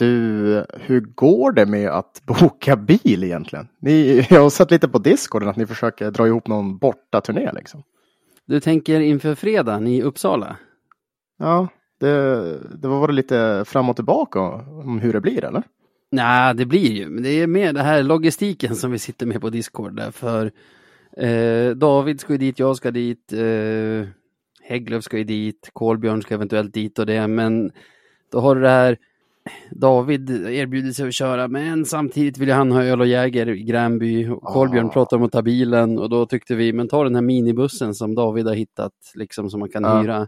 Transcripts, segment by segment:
Du, hur går det med att boka bil egentligen? Ni, jag har sett lite på Discord att ni försöker dra ihop någon bortaturné liksom. Du tänker inför fredagen i Uppsala? Ja, det, det var det lite fram och tillbaka om hur det blir eller? Nej, det blir ju, men det är mer det här logistiken som vi sitter med på Discord där för eh, David ska ju dit, jag ska dit, eh, Hägglöf ska ju dit, Kolbjörn ska eventuellt dit och det, men då har du det här David erbjuder sig att köra, men samtidigt vill han ha öl och Jäger i Gränby. Och Kolbjörn Ah. pratar om att ta bilen och då tyckte vi, men ta den här minibussen som David har hittat, liksom som man kan Ja. hyra.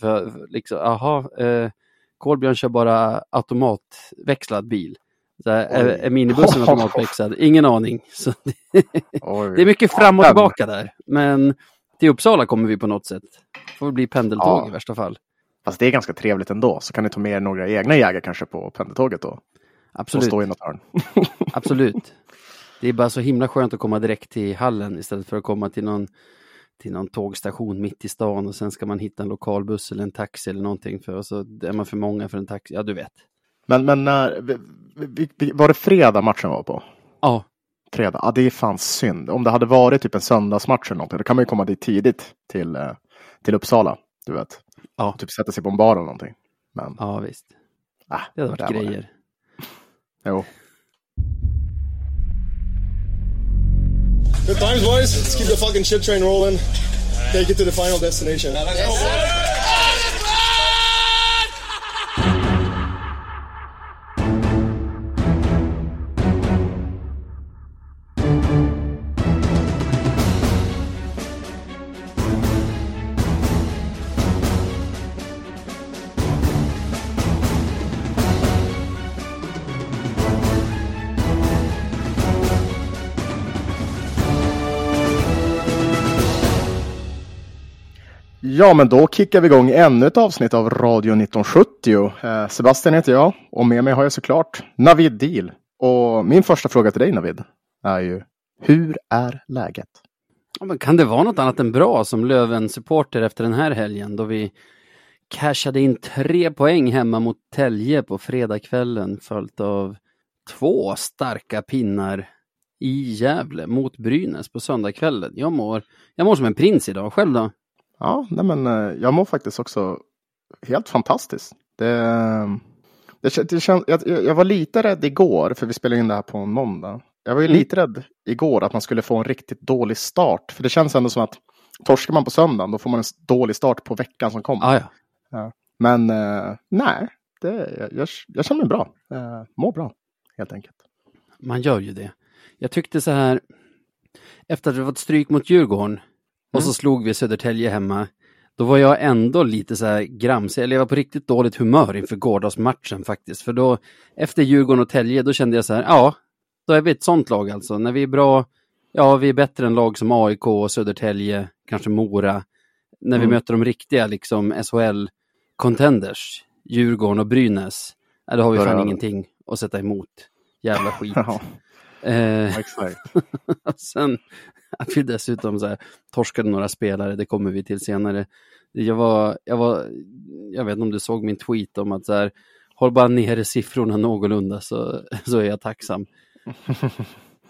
För, för liksom, aha, eh, Kolbjörn kör bara automatväxlad bil. Så här, är, är minibussen automatväxlad? Ingen aning. Så Oj. det är mycket fram och tillbaka där. Men till Uppsala kommer vi på något sätt. Får bli pendeltåg Ja. i värsta fall. Fast det är ganska trevligt ändå, så kan ni ta med er några egna jägare kanske på pendeltåget då. Och Absolut. stå i något hörn. Absolut. Det är bara så himla skönt att komma direkt till hallen istället för att komma till någon, till någon tågstation mitt i stan och sen ska man hitta en lokalbuss eller en taxi eller någonting för och så är man för många för en taxi. Ja, du vet. Men, men när, vi, var det fredag matchen var på? Ja, Fredag? Ja, det är fan synd. Om det hade varit typ en söndagsmatch eller någonting, då kan man ju komma dit tidigt till, eh, till Uppsala. Du vet. Ja. Typ sätta sig på en bar eller någonting. Men, ja visst. äh, Det hade varit där var det. grejer. Jo. Good times, boys. Let's keep the fucking shit train rolling. Take it to the final destination. Ja, men då kickar vi igång ännu ett avsnitt av Radio 1970. Eh, Sebastian heter jag och med mig har jag såklart Navid Deal. Och min första fråga till dig Navid är ju, hur är läget? Ja, men kan det vara något annat än bra som Löven-supporter efter den här helgen då vi cashade in tre poäng hemma mot Tälje på fredagskvällen följt av två starka pinnar i Gävle mot Brynäs på söndagskvällen. Jag mår, jag mår som en prins idag. Själv då? Ja, nej men eh, jag mår faktiskt också helt fantastiskt. Det, det, det kän, jag, jag var lite rädd igår, för vi spelade in det här på en måndag. Jag var ju Mm. lite rädd igår att man skulle få en riktigt dålig start. För det känns ändå som att torskar man på söndagen, då får man en dålig start på veckan som kommer. Ah, ja. Men eh, nej, det, jag, jag, jag känner mig bra. Uh, mår bra, helt enkelt. Man gör ju det. Jag tyckte så här, efter att vi fått stryk mot Djurgården och så slog vi Södertälje hemma, då var jag ändå lite så här gramsig, eller jag var på riktigt dåligt humör inför gårdagsmatchen faktiskt. För då, efter Djurgården och Tälje, då kände jag så här, ja, då är vi ett sånt lag alltså. När vi är bra, ja, vi är bättre än lag som AIK och Södertälje, kanske Mora. När vi Mm. möter de riktiga liksom SHL-contenders, Djurgården och Brynäs, ja, då har vi fan ingenting att sätta emot. Jävla skit. Ja, Eh, exakt. sen att vi dessutom så här, torskade några spelare, det kommer vi till senare. Jag var, jag var, jag vet inte om du såg min tweet om att så här, håll bara nere siffrorna någorlunda så, så är jag tacksam.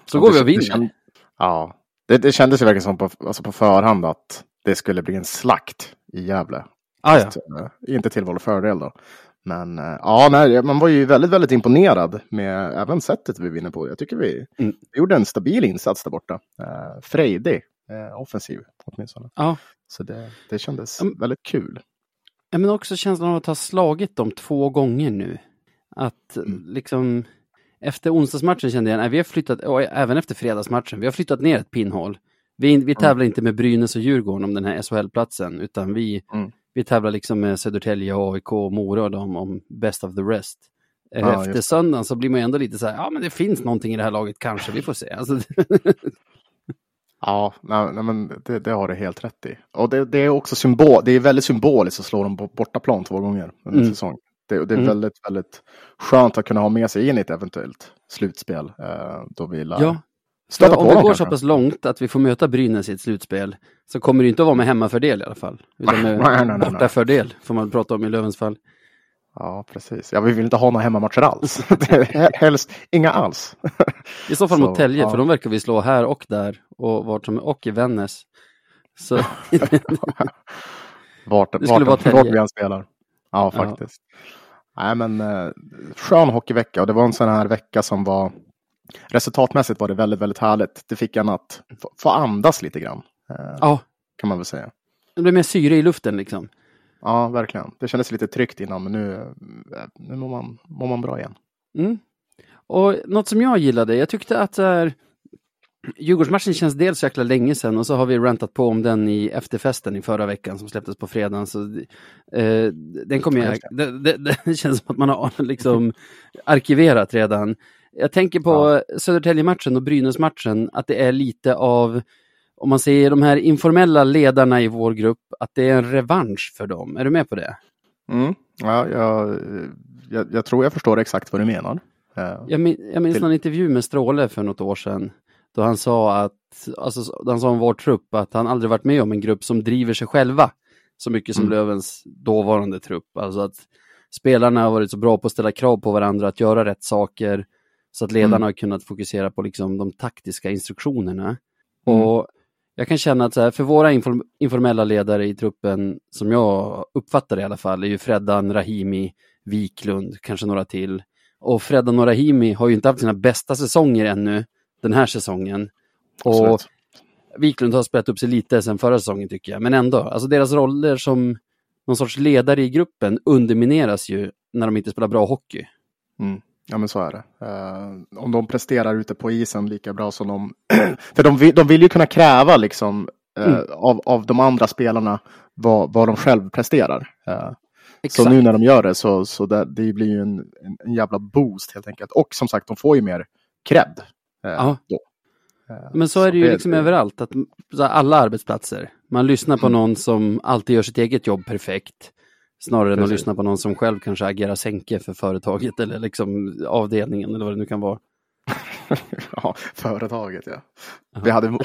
Så går vi och vinner. Ja, det, det kändes ju verkligen som på, alltså på förhand att det skulle bli en slakt i Gävle. Ah, ja. Så, eh, Inte till vår fördel då. Men eh, ja, nej, man var ju väldigt, väldigt imponerad med även sättet vi vinner på. Jag tycker vi, Mm. vi gjorde en stabil insats där borta. Uh, frejdig, eh, offensiv åtminstone. Ja. Så det, det kändes Mm. väldigt kul. Ja, men också känslan av att ha slagit dem två gånger nu. Att Mm. liksom efter onsdagsmatchen kände jag, nej, vi har flyttat, och även efter fredagsmatchen, vi har flyttat ner ett pinnhål. Vi, vi tävlar inte med Brynäs och Djurgården om den här SHL-platsen, utan vi, Mm. Vi tävlar liksom med Södertälje, AIK och Mora och dem om best of the rest. Eh, Ja, efter söndagen så blir man ändå lite så här, ja men det finns någonting i det här laget kanske, vi får se. Alltså, Ja, nej, nej, men det, det har du helt rätt i. Och det, det är också symbol, det är väldigt symboliskt att slå dem på bortaplan två gånger under Mm. säsong. Det, det är Mm. väldigt, väldigt skönt att kunna ha med sig in i ett eventuellt slutspel. Eh, då vi lär ja, stöta om det går kanske. så pass långt att vi får möta Brynäs i ett slutspel så kommer det inte att vara med hemmafördel i alla fall. Utan med Nej, nej, nej, bortafördel får man prata om i Lövens fall. Ja, precis. Ja, vi vill inte ha några hemmamatcher alls. Helst inga alls. I så fall Så, mot Tälje, ja. för de verkar vi slå här och där och, vart som, och i Vännäs. Så Vart, Det skulle vara vart, vart vi än spelar. Ja, faktiskt. Nej, men eh, skön hockeyvecka och det var en sån här vecka som var resultatmässigt var det väldigt, väldigt härligt. Det fick en att få, andas lite grann. Eh, ja, Kan man väl säga. det blir mer syre i luften liksom. Ja, verkligen. Det kändes lite tryggt innan, men nu, eh, nu mår, man, mår man bra igen. Mm. Och något som jag gillade, jag tyckte att här, Djurgårdsmatchen känns dels så jäkla länge sedan och så har vi rantat på om den i efterfesten i förra veckan som släpptes på fredagen. Så, eh, den kommer jag, det, det, det känns som att man har liksom arkiverat redan. Jag tänker på Södertälje-matchen och Brynäs-matchen, att det är lite av, om man säger de här informella ledarna i vår grupp, att det är en revansch för dem. Är du med på det? Mm. Ja, jag, jag, jag tror jag förstår exakt vad du menar. Jag, min, jag minns Till- någon intervju med Stråle för något år sedan. Då han sa att, alltså, han sa om vår trupp, att han aldrig varit med om en grupp som driver sig själva så mycket som Mm. Lövens dåvarande trupp. Alltså att spelarna har varit så bra på att ställa krav på varandra, att göra rätt saker, så att ledarna Mm. har kunnat fokusera på liksom de taktiska instruktionerna. Mm. Och jag kan känna att här, för våra inform- informella ledare i truppen, som jag uppfattar det i alla fall, är ju Freddan, Rahimi, Wiklund, kanske några till. Och Freddan och Rahimi har ju inte haft sina bästa säsonger ännu, den här säsongen. Och absolut. Wiklund har spelat upp sig lite sen förra säsongen tycker jag, men ändå. Alltså deras roller som någon sorts ledare i gruppen undermineras ju när de inte spelar bra hockey. Mm. Ja men så är det. Eh, om de presterar ute på isen lika bra som de... För de vill, de vill ju kunna kräva liksom eh, Mm. av, av de andra spelarna vad, vad de själv presterar. Exakt. så nu när de gör det så, så det, det blir ju en, en, en jävla boost helt enkelt. Och som sagt, de får ju mer cred. Då. Men så är det ju liksom överallt, att alla arbetsplatser. Man lyssnar på Mm. någon som alltid gör sitt eget jobb perfekt. Snarare än att Precis. lyssna på någon som själv kanske agerar sänke för företaget eller liksom avdelningen eller vad det nu kan vara. ja, företaget ja. Ja. Vi hade,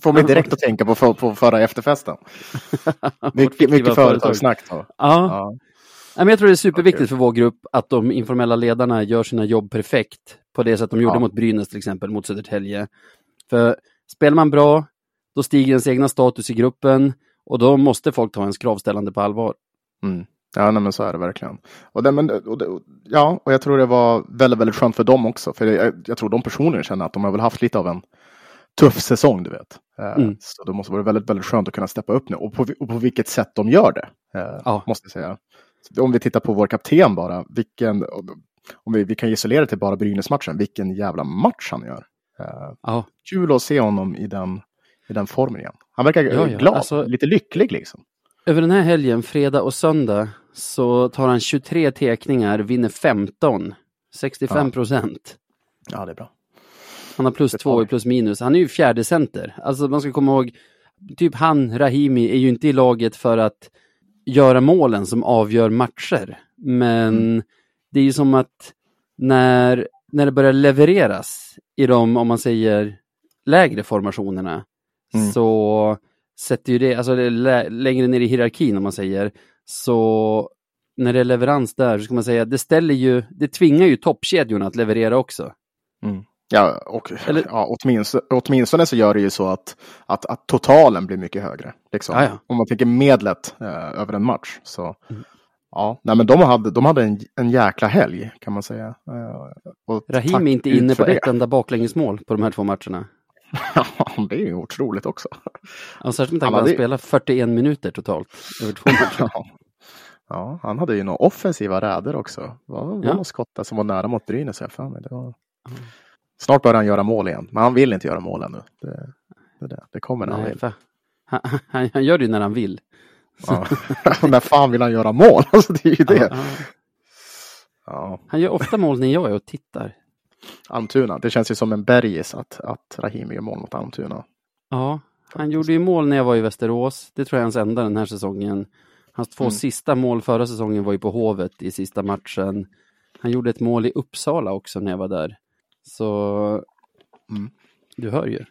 får mig direkt att tänka på, för, på förra efterfesten. Mycket, mycket företagssnack då. Ja, Ja. Jag tror det är superviktigt Okej. för vår grupp att de informella ledarna gör sina jobb perfekt på det sätt de gjorde Ja. mot Brynäs till exempel, mot Södertälje. För spelar man bra, då stiger ens egna status i gruppen och då måste folk ta ens kravställande på allvar. Mm. Ja, nej, men så är det verkligen. Och det, men, och det, ja, och jag tror det var väldigt, väldigt skönt för dem också. För jag, jag tror de personligen känner att de har väl haft lite av en tuff säsong, du vet. Eh, Mm. Så det måste vara väldigt, väldigt skönt att kunna steppa upp nu. Och på, och på vilket sätt de gör det, eh, Ja. måste jag säga. Om vi tittar på vår kapten bara, vilken, om vi, vi kan isolera till bara Brynäs-matchen, vilken jävla match han gör. Eh, Ja, kul att se honom i den, i den formen igen. Han verkar ja. glad, Alltså- lite lycklig liksom. Över den här helgen, fredag och söndag, så tar han 23 tekningar, vinner 15, 65 procent. Ja, det är bra. Han har plus två i plus minus. Han är ju fjärde center. Alltså man ska komma ihåg, typ han, Rahimi, är ju inte i laget för att göra målen som avgör matcher. Men Mm. det är ju som att när, när det börjar levereras i de, om man säger, lägre formationerna, Mm. så sätter ju det, alltså det längre ner i hierarkin om man säger, så när det är leverans där så ska man säga, det ställer ju, det tvingar ju toppkedjorna att leverera också. Ja, och Eller- ja, åtminstone, åtminstone så gör det ju så att, att, att totalen blir mycket högre. Liksom. Om man tänker medlet eh, över en match. Så, Mm. ja, nej, men de hade, de hade en, en jäkla helg kan man säga. Eh, och Rahim är inte inne på det. ett enda baklängesmål på de här två matcherna. Ja, det är ju otroligt också. Ja, särskilt med Han tanke på att han spelar 41 minuter totalt över två matcher. Ja. ja, han hade ju några offensiva räder också. Det var, var Ja. någon skott där som var nära mot Brynäs. jag för mig. Det var... Snart börjar han göra mål igen, men han vill inte göra mål ännu. Det, det, det, det kommer när han Nej, vill. för, han, han, han gör det ju när han vill. Ja. när fan vill han göra mål? Alltså, det är ju det. Ja. Han gör ofta mål när jag är och tittar. Almtuna, det känns ju som en bergis att, att Rahimi gör mål mot Almtuna. Ja, han gjorde ju mål när jag var i Västerås. Det tror jag är hans enda den här säsongen. Hans två Mm. sista mål förra säsongen var ju på Hovet i sista matchen. Han gjorde ett mål i Uppsala också när jag var där. Så Mm. du hör ju.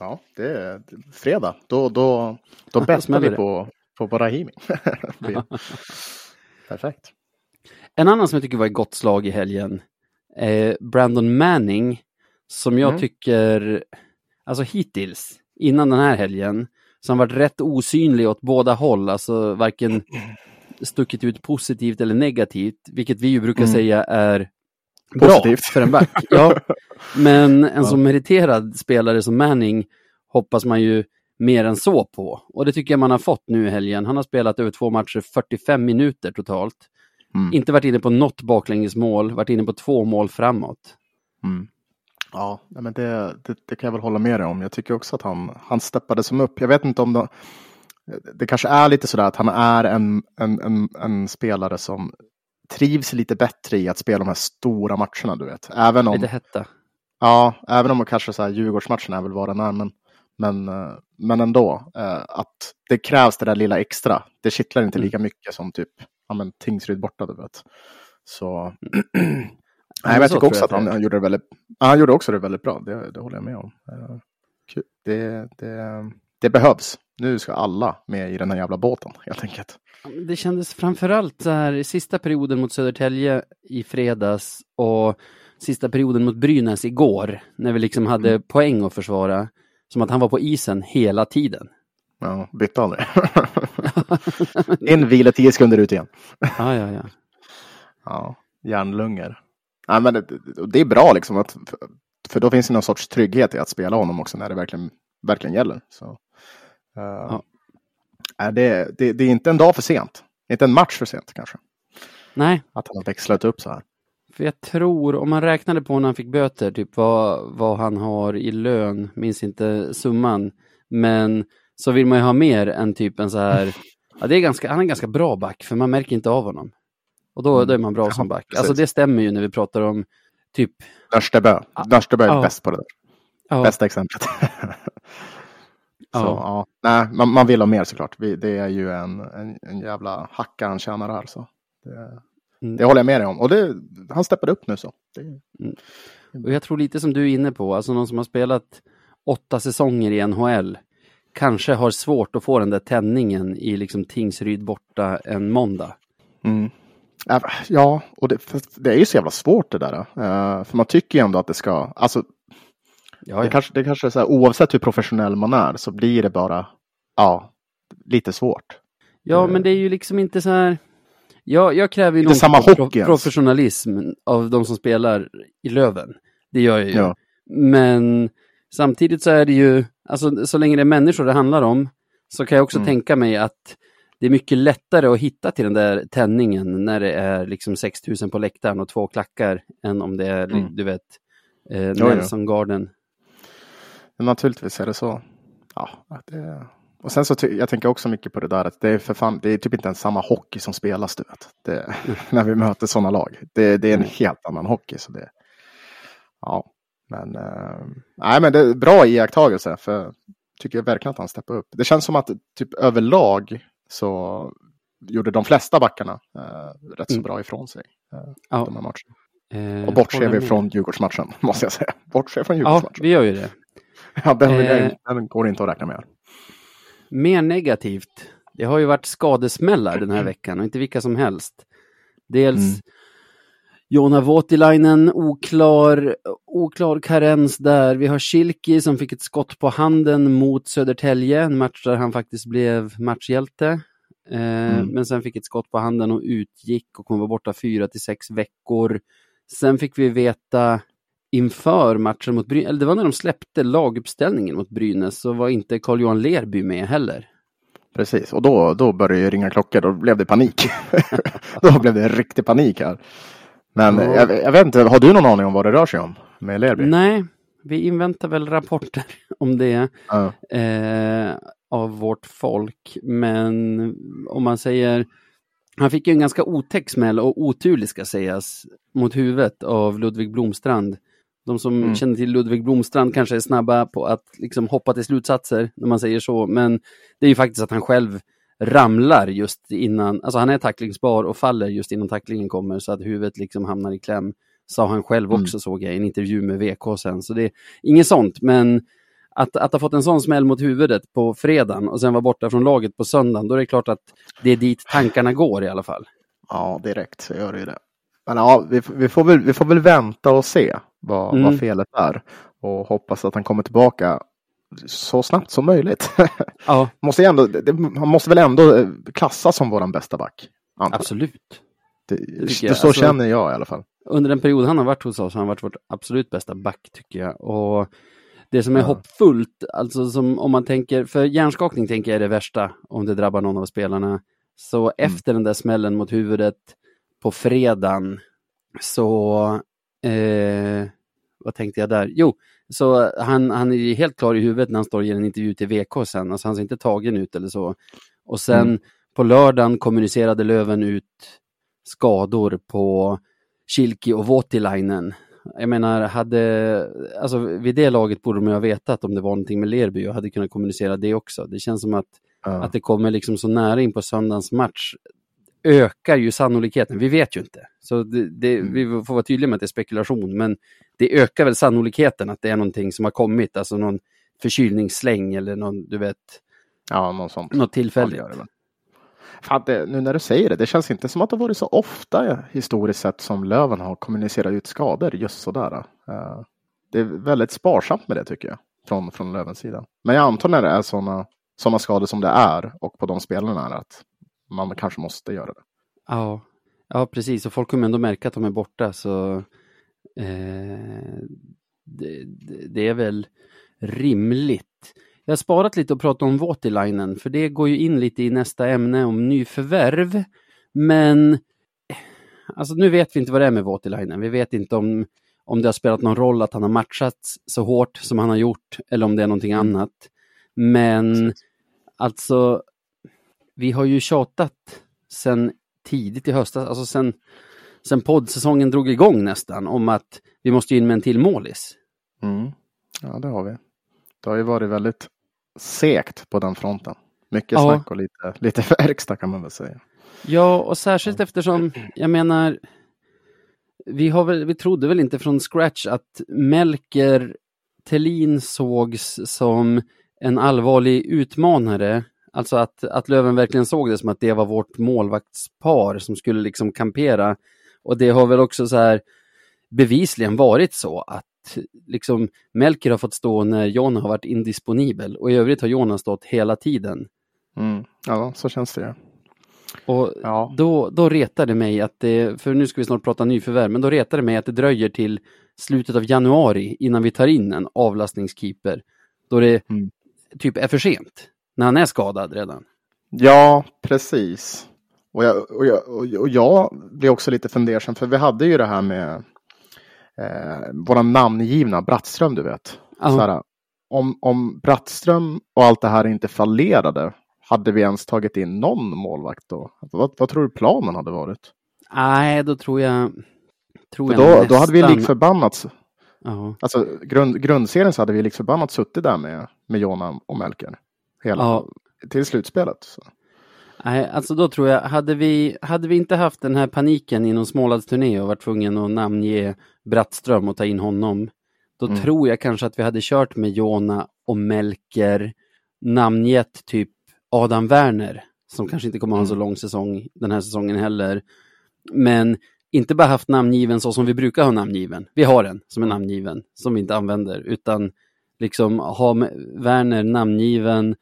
Ja, det är fredag. Då, då, då smäller vi på, på, på Rahimi. Perfekt. En annan som jag tycker var ett gott slag i helgen, eh, Brandon Manning, som jag Mm. tycker, alltså hittills, innan den här helgen, han varit rätt osynlig åt båda håll, alltså varken stuckit ut positivt eller negativt, vilket vi ju brukar Mm. säga är bra Positivt. för en back. Ja, men en så meriterad spelare som Manning hoppas man ju mer än så på. Och det tycker jag man har fått nu i helgen. Han har spelat över två matcher, 45 minuter totalt. Mm. Inte varit inne på något baklängesmål, varit inne på två mål framåt. Mm. Ja, men det, det, det kan jag väl hålla med dig om. Jag tycker också att han, han steppade som upp. Jag vet inte om det, det kanske är lite sådär att han är en, en, en, en spelare som trivs lite bättre i att spela de här stora matcherna, du vet. Även om, Lite hetta. ja, även om kanske så här Djurgårdsmatchen är väl vad den är, men, men, eh, men ändå. eh, Att det krävs det där lilla extra. Det kittlar inte Mm. lika mycket som typ ja, men Tingsryd borta, du vet. Så Ja, Nej, men jag tycker också jag att han, han gjorde det väldigt, han gjorde också det väldigt bra. Det, det håller jag med om. Eh. Det, det, det behövs. Nu ska alla med i den här jävla båten helt enkelt. Det kändes framförallt så här i sista perioden mot Södertälje i fredags och sista perioden mot Brynäs igår, när vi liksom hade Mm. poäng att försvara, som att han var på isen hela tiden. Ja, bytte aldrig. In, vila, tio sekunder ut igen. Ja, ja, ja. Ja, järnlungor. Nej, men det, det- är bra liksom, att, för då finns det någon sorts trygghet i att spela honom också när det verkligen, verkligen gäller. Så, eh, nej, det, det, det är inte en dag för sent. Inte en match för sent kanske. Nej, Att han har växlat upp så här. för jag tror, om man räknade på när han fick böter, typ vad, vad han har i lön, minns inte summan, men så vill man ju ha mer än typ en så här, ja det är ganska, han är en ganska bra back, för man märker inte av honom. Och då, då är man bra Ja, som back. precis. Alltså det stämmer ju när vi pratar om typ, Nörstebö. Nörstebö är Ja. bäst på det där. ja, Bästa exemplet. så, Ja. ja. Nej, man, man vill ha mer såklart. Vi, det är ju en, en, en jävla hacka han tjänar här. Så. Det, Mm. det håller jag med dig om. Och det, han steppade upp nu så. Det, Och jag tror lite som du är inne på, alltså någon som har spelat åtta säsonger i NHL kanske har svårt att få den där tändningen i liksom Tingsryd borta en måndag. mm. Ja, och det, det är ju så jävla svårt det där. eh, för man tycker ju ändå att det ska, alltså Ja, det ja. kanske, det kanske är så här, oavsett hur professionell man är så blir det bara, ja, lite svårt. ja men det är ju liksom inte så här... Jag, jag kräver ju Inte någon samma ens. professionalism av de som spelar i Löven. Det gör jag ju. Ja. Men samtidigt så är det ju, alltså så länge det är människor det handlar om, så kan jag också Mm. tänka mig att det är mycket lättare att hitta till den där tändningen när det är liksom 6000 på läktaren och två klackar än om det är, Mm. du vet, eh. Nelson Garden. Men naturligtvis är det så. Ja, det... Och sen så jag tänker också mycket på det där att det är för fan, det är typ inte ens samma hockey som spelas du vet. Det, när vi möter sådana lag. Det, det är en helt annan hockey. Så det, ja, men, eh, nej, men det är bra iakttagelse för tycker jag verkligen att han steppar upp. Det känns som att typ överlag så gjorde de flesta backarna eh, rätt så Mm. bra ifrån sig. Eh, Ja, de här matcherna. eh, Och bortser vi från Djurgårdsmatchen, måste jag säga. Bortser från Ja, Djurgårdsmatchen. vi gör ju det. Ja, den, Eh. den går inte att räkna med. Mer negativt. Det har ju varit skadesmällar den här veckan och inte vilka som helst. Dels Mm. Jona Voutilainen, oklar, oklar karens där. Vi har Kilki som fick ett skott på handen mot Södertälje, en match där han faktiskt blev matchhjälte. Eh, Mm. Men sen fick ett skott på handen och utgick och kommer vara borta fyra till sex veckor. Sen fick vi veta inför matchen mot Brynäs, eller det var när de släppte laguppställningen mot Brynäs, så var inte Carl-Johan Lerby med heller. Precis, och då, då började det ringa klockor. Då blev det panik. då blev det riktig panik här. Men Ja. jag, jag vet inte, har du någon aning om vad det rör sig om med Lerby? Nej, vi inväntar väl rapporter om det Ja. eh, av vårt folk. Men om man säger, han fick ju en ganska otäck smäll och oturlig ska sägas mot huvudet av Ludvig Blomstrand. De som Mm. känner till Ludvig Blomstrand kanske är snabba på att liksom hoppa till slutsatser när man säger så. Men det är ju faktiskt att han själv ramlar just innan, alltså han är tacklingsbar och faller just innan tacklingen kommer så att huvudet liksom hamnar i kläm. Sa han själv Mm. också såg jag i en intervju med VK sen. Så det är inget sånt, men att, att ha fått en sån smäll mot huvudet på fredagen och sen vara borta från laget på söndagen, då är det klart att det är dit tankarna går i alla fall. ja, direkt så gör det ju det. Men ja, vi, vi, får väl, vi får väl vänta och se vad, Mm. vad felet är. Och hoppas att han kommer tillbaka så snabbt som möjligt. Ja, måste ändå, det, han måste väl ändå eh, klassas som våran bästa back? antar jag. absolut. Det, det, så Alltså- känner jag i alla fall. Under den period han har varit hos oss har han varit vårt absolut bästa back tycker jag. Och det som är Ja. hoppfullt, alltså som om man tänker, för hjärnskakning tänker jag är det värsta om det drabbar någon av spelarna. Så Mm. efter den där smällen mot huvudet på fredagen så, eh, vad tänkte jag där? Jo, så han, han är ju helt klar i huvudet när han står och ger en intervju till VK sen, alltså han ser inte tagen ut eller så. Och sen Mm. på lördagen kommunicerade Löven ut skador på Kilki och Voutilainen. Jag menar, hade, alltså vid det laget borde de ju ha vetat om det var någonting med Lerby och hade kunnat kommunicera det också. Det känns som att, Ja. att det kommer liksom så nära in på söndagens match ökar ju sannolikheten. Vi vet ju inte. Så det, det, Mm. vi får vara tydliga med att det är spekulation, men det ökar väl sannolikheten att det är någonting som har kommit, alltså någon förkylningssläng eller någon, du vet, ja, något sånt. något tillfälligt. Fan, det, nu när du säger det, det känns inte som att det varit så ofta historiskt sett som Löven har kommunicerat ut skador just sådär. Eh, det är väldigt sparsamt med det tycker jag, från, från Lövens sida. Men jag antar när det är sådana såna skador som det är och på de spelarna är att man kanske måste göra det. Ja, ja precis. Och folk kommer ändå märka att de är borta så eh, det, det, är väl rimligt. Jag har sparat lite och pratat om Voutilainen för det går ju in lite i nästa ämne om nyförvärv. Men eh, alltså nu vet vi inte vad det är med Voutilainen. Vi vet inte om, om det har spelat någon roll att han har matchats så hårt som han har gjort eller om det är någonting annat. Men alltså, vi har ju tjatat sen tidigt i höstas, alltså sen, sen poddsäsongen drog igång nästan, om att vi måste in med en till målis. Mm. Ja, det har vi. Det har ju varit väldigt segt på den fronten. Mycket Ja. snack och lite, lite verkstad kan man väl säga. Ja, och särskilt eftersom, jag menar, vi, har väl, vi trodde väl inte från scratch att Melker Tellin sågs som en allvarlig utmanare. Alltså att, att Löven verkligen såg det som att det var vårt målvaktspar som skulle liksom kampera. Och det har väl också så här bevisligen varit så att liksom Melker har fått stå när Jonna har varit indisponibel och i övrigt har Jonna stått hela tiden. Mm. Ja, så känns det. Och Ja. då, då retar det mig att det, för nu ska vi snart prata nyförvärv, men då retar det mig att det dröjer till slutet av januari innan vi tar in en avlastningskeeper. Då det Mm. typ är för sent, när han är skadad redan. Ja, precis. Och jag, och, jag, och jag- blir också lite fundersam för vi hade ju det här med eh, våra namngivna Brattström, du vet. Här, om, om Brattström och allt det här inte fallerade, hade vi ens tagit in någon målvakt då? Vad, vad tror du planen hade varit? Nej, då tror jag... Tror jag då, då hade vi nästan- lik förbannat, Ja. alltså grund, grundserien så hade vi lik förbannat suttit där med, med Jonna och Melker. Hela, Ja. Till slutspelet. Så. Nej, alltså då tror jag, hade vi, hade vi inte haft den här paniken i någon Smålandsturné och varit tvungen att namnge Brattström och ta in honom, då Mm. tror jag kanske att vi hade kört med Jona och Melker, namngett typ Adam Werner, som kanske inte kommer ha en så Mm. lång säsong den här säsongen heller. Men inte bara haft namngiven så som vi brukar ha namngiven. Vi har en som är namngiven, som vi inte använder, utan liksom ha Werner namngiven,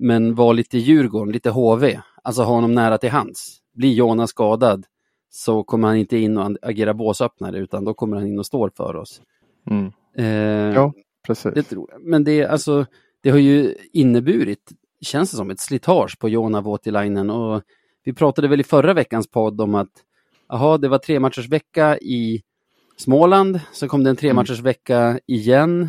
men var lite Djurgården, lite HV, alltså ha honom nära till hands. Blir Jonas skadad så kommer han inte in och agera båsöppnare utan då kommer han in och står för oss. Mm. Eh, Ja, precis. det tror jag. Men det, alltså, det har ju inneburit, känns det som, ett slitage på Jona Voutilainen och vi pratade väl i förra veckans podd om att aha, det var tre matchers vecka i Småland, så kom det en tre Mm. matchers vecka igen.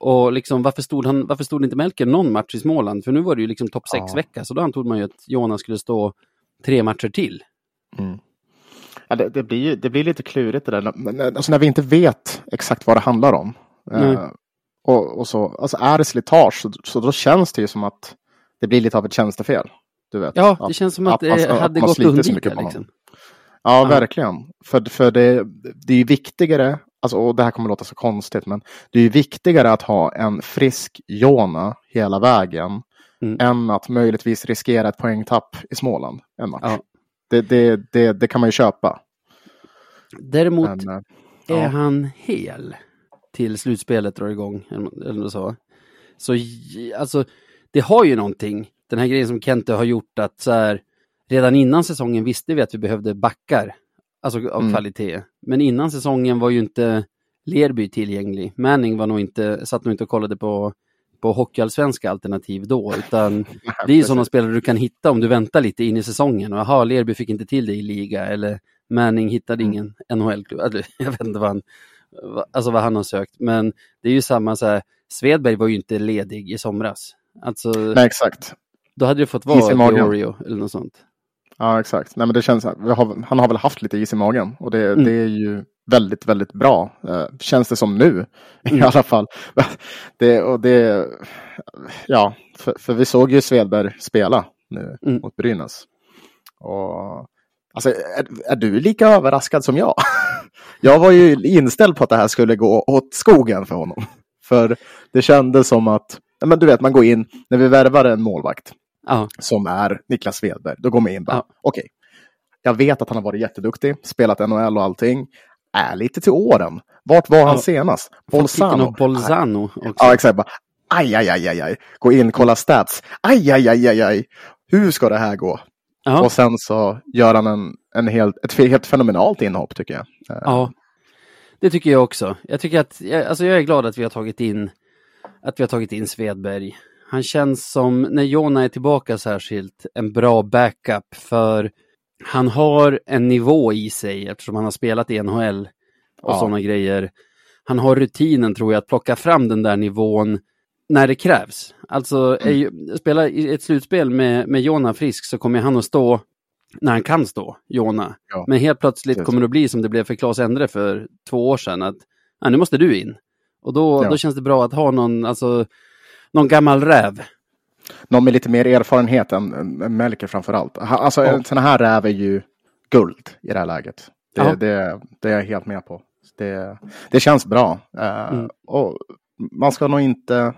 Och liksom, varför, stod han, varför stod inte Melker någon match i Småland? För nu var det ju liksom topp sex Ja. vecka så då antog man ju att Jonas skulle stå tre matcher till. Mm. Ja, det, det, blir, det blir lite klurigt det där. Men, Alltså när vi inte vet exakt vad det handlar om. Eh, och, och så, alltså är det slitage så, så då känns det ju som att det blir lite av ett tjänstefel. Du vet. Ja, Att- det känns som att, att det att hade man gått att undvika. Liksom. Ja, Ja. verkligen. För, för det, det är ju viktigare, alltså, och det här kommer låta så konstigt, men det är ju viktigare att ha en frisk Jona hela vägen Mm. än att möjligtvis riskera ett poängtapp i Småland en match. Ja. Det, det, det, det kan man ju köpa. Däremot Men, eh, är ja. han hel till slutspelet drar igång. Eller så. Så alltså, det har ju någonting. Den här grejen som Kente har gjort att så här, redan innan säsongen visste vi att vi behövde backar. Alltså av Mm. kvalitet. Men innan säsongen var ju inte Lerby tillgänglig. Manning var nog inte, satt nog inte och kollade på, på hockeyallsvenska alternativ då. Utan det är ju sådana spelare du kan hitta om du väntar lite in i säsongen. Och aha, Lerby fick inte till det i liga. Eller Manning hittade Mm. ingen NHL-klubb. Eller, Jag vet inte vad han, alltså vad han har sökt. Men det är ju samma så här, Svedberg var ju inte ledig i somras. Alltså, Nej, exakt. då hade det fått i vara magen. Diorio eller något sånt. Ja, exakt. Nej, men det känns, har, han har väl haft lite is i magen och det, Mm. det är ju väldigt, väldigt bra. Eh, känns det som nu i Mm. alla fall. Det, och det, ja, för, för vi såg ju Svedberg spela nu Mm. mot Brynäs. Och, alltså, är, är du lika överraskad som jag? Jag var ju inställd på att det här skulle gå åt skogen för honom. För det kändes som att, men du vet, man går in, när vi värvar en målvakt, Ja, som är Niklas Svedberg. Då går man in bara, Ja. okej. Jag vet att han har varit jätteduktig, spelat NHL och allting. Är lite till åren. Vart var han Ja. senast? Bolzano. Bolzano. Bolzano också. Ja, exakt. Bara, aj, aj, aj, aj, aj. Gå in, kolla stats. Aj, aj, aj, aj, aj. Hur ska det här gå? Ja. Och sen så gör han en, en helt, ett helt fenomenalt inhopp tycker jag. Eh, Ja, det tycker jag också. Jag tycker att, alltså jag är glad att vi har tagit in, att vi har tagit in Svedberg. Han känns som, när Jona är tillbaka särskilt, en bra backup för han har en nivå i sig eftersom han har spelat i NHL och Ja. sådana grejer. Han har rutinen tror jag att plocka fram den där nivån när det krävs. Alltså, är ju, spela i ett slutspel med, med Jona frisk så kommer han att stå när han kan stå, Jona. Ja. Men helt plötsligt kommer det att bli som det blev för Claes Endre för två år sedan. Att "Ja, nu måste du in. Och då, Ja. då känns det bra att ha någon, alltså, någon gammal räv. Någon med lite mer erfarenhet än, än Melker framför allt. Ha- Alltså Ja. en sån här räv är ju guld i det här läget. Det, Ja. det, det är jag helt med på. Det, det känns bra. Eh, Mm. och man ska nog inte...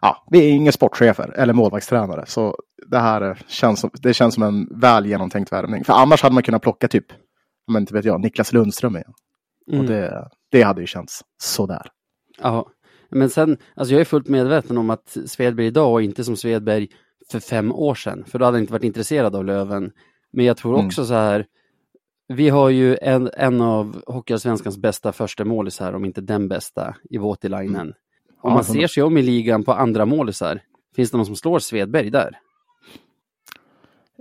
Ja, vi är inga sportchefer eller målvaktstränare. Så det här eh, känns som, det känns som en väl genomtänkt värvning. För annars hade man kunnat plocka typ, men inte vet jag, Niklas Lundström igen. Mm. Och det, det hade ju känts sådär. Ja, men sen, alltså jag är fullt medveten om att Svedberg idag är inte som Svedberg för fem år sedan, för då hade han inte varit intresserad av Löven. Men jag tror Mm. också så här, vi har ju en, en av Hockeyallsvenskans bästa första målisar, om inte den bästa, i Voutilainen. Mm. Om man ser sig om i ligan på andra målisar, finns det någon som slår Svedberg där?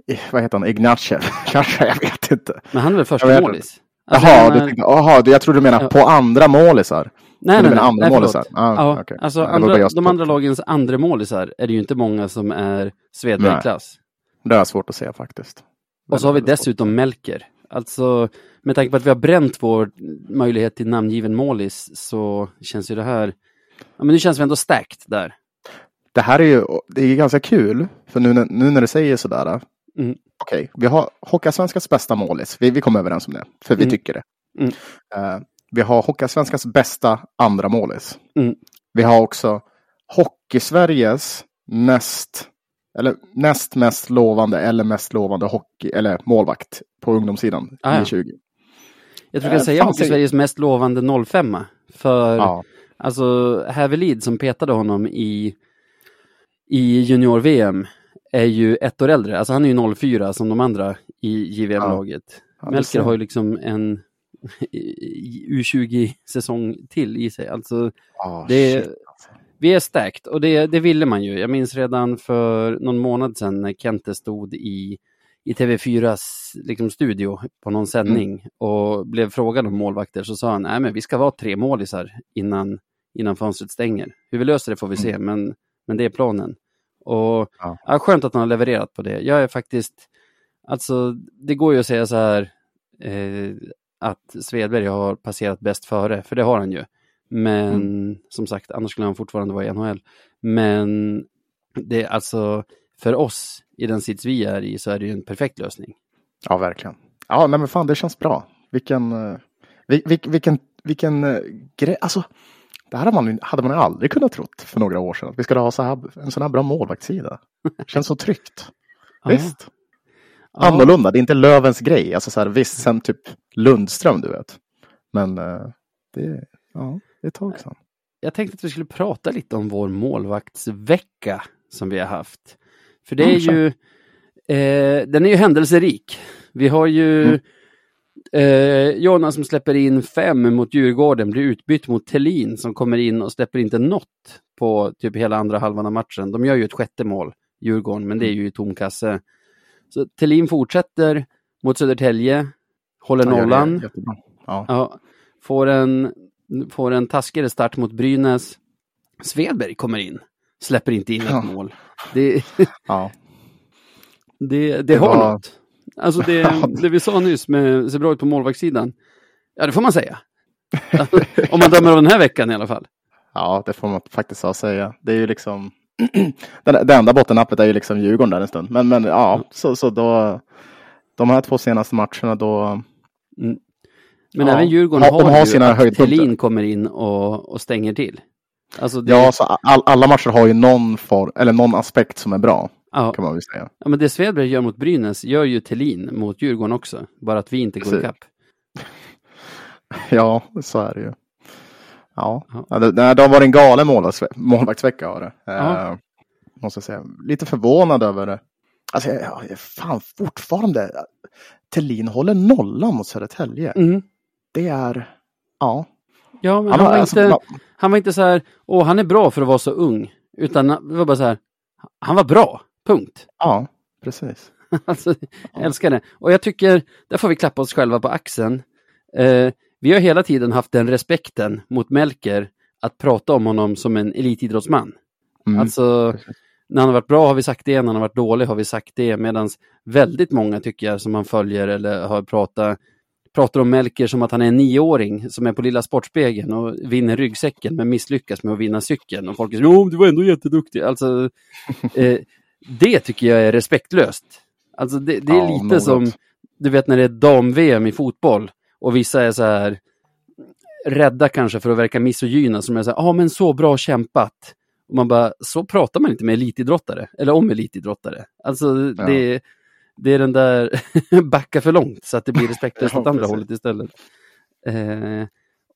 Eh, Vad heter han? Ignatjev? Kanske, jag vet inte. Men han är väl första målis? Alltså, Jaha, du menar- tänkte, aha, du- jag tror du menar på andra målisar. Nej, Men nej, nej, andra nej målisar? Ah, ja, okej. alltså Ja, andra, de andra lagens andra målisar är det ju inte många som är Svedberg-klass. Det är svårt att säga faktiskt. Och så har vi dessutom Melker. Alltså, med tanke på att vi har bränt vår möjlighet till namngiven målis så känns ju det här... Ja, men nu känns vi ändå stacked där. Det här är ju det är ganska kul, för nu, när- nu när du säger sådär. Mm. Okej, vi har Hockeyallsvenskans bästa målis. Vi, vi kommer överens om det, för vi Mm. tycker det. Mm. Eh, vi har Hockeyallsvenskans bästa andra målis. Mm. Vi har också Hockeysveriges näst, eller näst mest lovande eller mest lovande hockey, eller målvakt på ungdomssidan Ah, ja. i 20. Jag tror Eh, jag kan säga fan, Hockey säg- Sveriges mest lovande 05 För Ja. alltså Hävelid som petade honom i, i junior-VM är ju ett år äldre. Alltså han är ju 04 som de andra i JVM-laget. Ja, Melker har ju liksom en U20-säsong till i sig. Alltså Ah, det- alltså. Vi är stacked och det, det ville man ju. Jag minns redan för någon månad sedan när Kente stod i, i TV4s liksom, studio på någon sändning och blev frågad om målvakter så sa han nej men vi ska vara tre målisar innan, innan fönstret stänger. Hur vi löser det får vi se men, men det är planen. Och Ja. ja. skönt att han har levererat på det. Jag är faktiskt, alltså det går ju att säga så här eh, att Svedberg har passerat bäst före, för det har han ju. Men Mm. som sagt, annars skulle han fortfarande vara i NHL. Men det är alltså, för oss i den sits vi är i så är det ju en perfekt lösning. Ja, verkligen. Ja, nej men fan det känns bra. Vilken, eh, vil, vil, vilken, vilken uh, grej. Alltså, det här hade man, hade man aldrig kunnat trott för några år sedan. Att vi skulle ha så här, en sån här bra målvaktssida. Känns så tryggt. Ja. Annorlunda. Det är inte Lövens grej. Alltså så här, visst, sen typ Lundström, du vet. Men eh, det, ja, det är ett tag sedan. Jag tänkte att vi skulle prata lite om vår målvaktsvecka som vi har haft. För det är ju, eh, den är ju händelserik. Vi har ju Mm. eh, Jonas som släpper in fem mot Djurgården blir utbytt mot Tellin som kommer in och släpper inte något på typ hela andra halvan av matchen. De gör ju ett sjätte mål, Djurgården, men det är ju i tom kasse. Så Tellin fortsätter mot Södertälje, håller nollan. Ja. Ja, får, en, får en taskigare start mot Brynäs. Svedberg kommer in, släpper inte in ett Ja. mål. Det, Ja. det, det, Det har var- något. Alltså det, det vi sa nyss med ser bra ut på målvaktssidan. Ja, det får man säga. Om man dömer av den här veckan i alla fall. ja, det får man faktiskt säga. Det är ju liksom det, enda bottennappet är ju liksom Djurgården där en stund. Men, men ja, så, så då de här två senaste matcherna då. Men Ja. även Djurgården Ha- har, de har ju sina att höjdpunkter. Thelin kommer in och, och stänger till. Alltså det, Ja, så all, alla matcher har ju någon form, eller någon aspekt som är bra. ja, Kan man väl säga. ja, men det Svedberg gör mot Brynäs gör ju Thelin mot Djurgården också. Bara att vi inte går ikapp. Ja, så är det ju. Ja, Ja. ja det, det har varit en galen målvaktsve målvaktsvecka. Har det. Ja. Eh, måste jag säga. Lite förvånad över det. Alltså, jag, jag fan fortfarande. Thelin håller nollan mot Södertälje. Mm. Det är, ja. Ja, men Han han, var alltså, inte, han var inte så här, åh han är bra för att vara så ung. Utan det var bara så här, han var bra, punkt. Ja, precis. Alltså, jag älskar det. Och jag tycker, där får vi klappa oss själva på axeln. Eh, vi har hela tiden haft den respekten mot Melker att prata om honom som en elitidrottsman. Mm. Alltså, när han har varit bra har vi sagt det, när han har varit dålig har vi sagt det, medan väldigt många tycker jag som man följer eller har pratat pratar om Melker som att han är en nioåring som är på Lilla Sportspegeln och vinner ryggsäcken men misslyckas med att vinna cykeln. Och folk säger jo, du var ändå jätteduktig. Alltså, eh, det tycker jag är respektlöst. Alltså det, det är Ja, lite något. som, du vet när det är dam-VM i fotboll och vissa är så här rädda kanske för att verka misogyna som är så här, ja ah, men så bra kämpat. Och man bara, så pratar man inte med elitidrottare, eller om elitidrottare. Alltså Ja. det, det är den där backa för långt så att det blir respektlöst Ja, åt andra precis. hållet istället. Eh,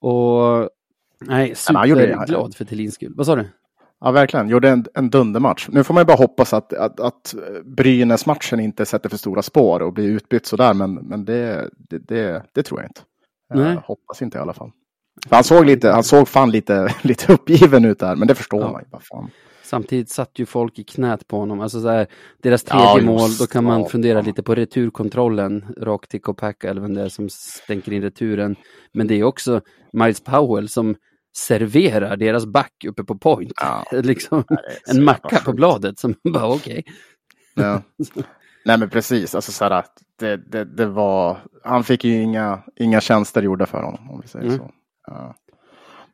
och nej, superglad för Thelins skull. Vad sa du? Ja, verkligen. Gjorde en, en dundermatch. Nu får man ju bara hoppas att, att, att Brynäs-matchen inte sätter för stora spår och blir utbytt sådär, men, men det, det, det, det tror jag inte. Nej. Jag hoppas inte i alla fall. För Han såg, lite, han såg fan lite, lite uppgiven ut där, men det förstår Ja. man ju. Fan. Samtidigt satt ju folk i knät på honom. Alltså så här, deras tredje Ja, mål, då kan man ja, fundera lite på returkontrollen rakt till Kopacka eller vem det är som stänker in returen. Men det är också Miles Powell som serverar deras back uppe på point. Ja. liksom det en macka på bladet som bara okej. Ja. Nej men precis, alltså så här, det, det, det var, han fick ju inga, inga tjänster gjorda för honom om vi säger Mm. så. Ja.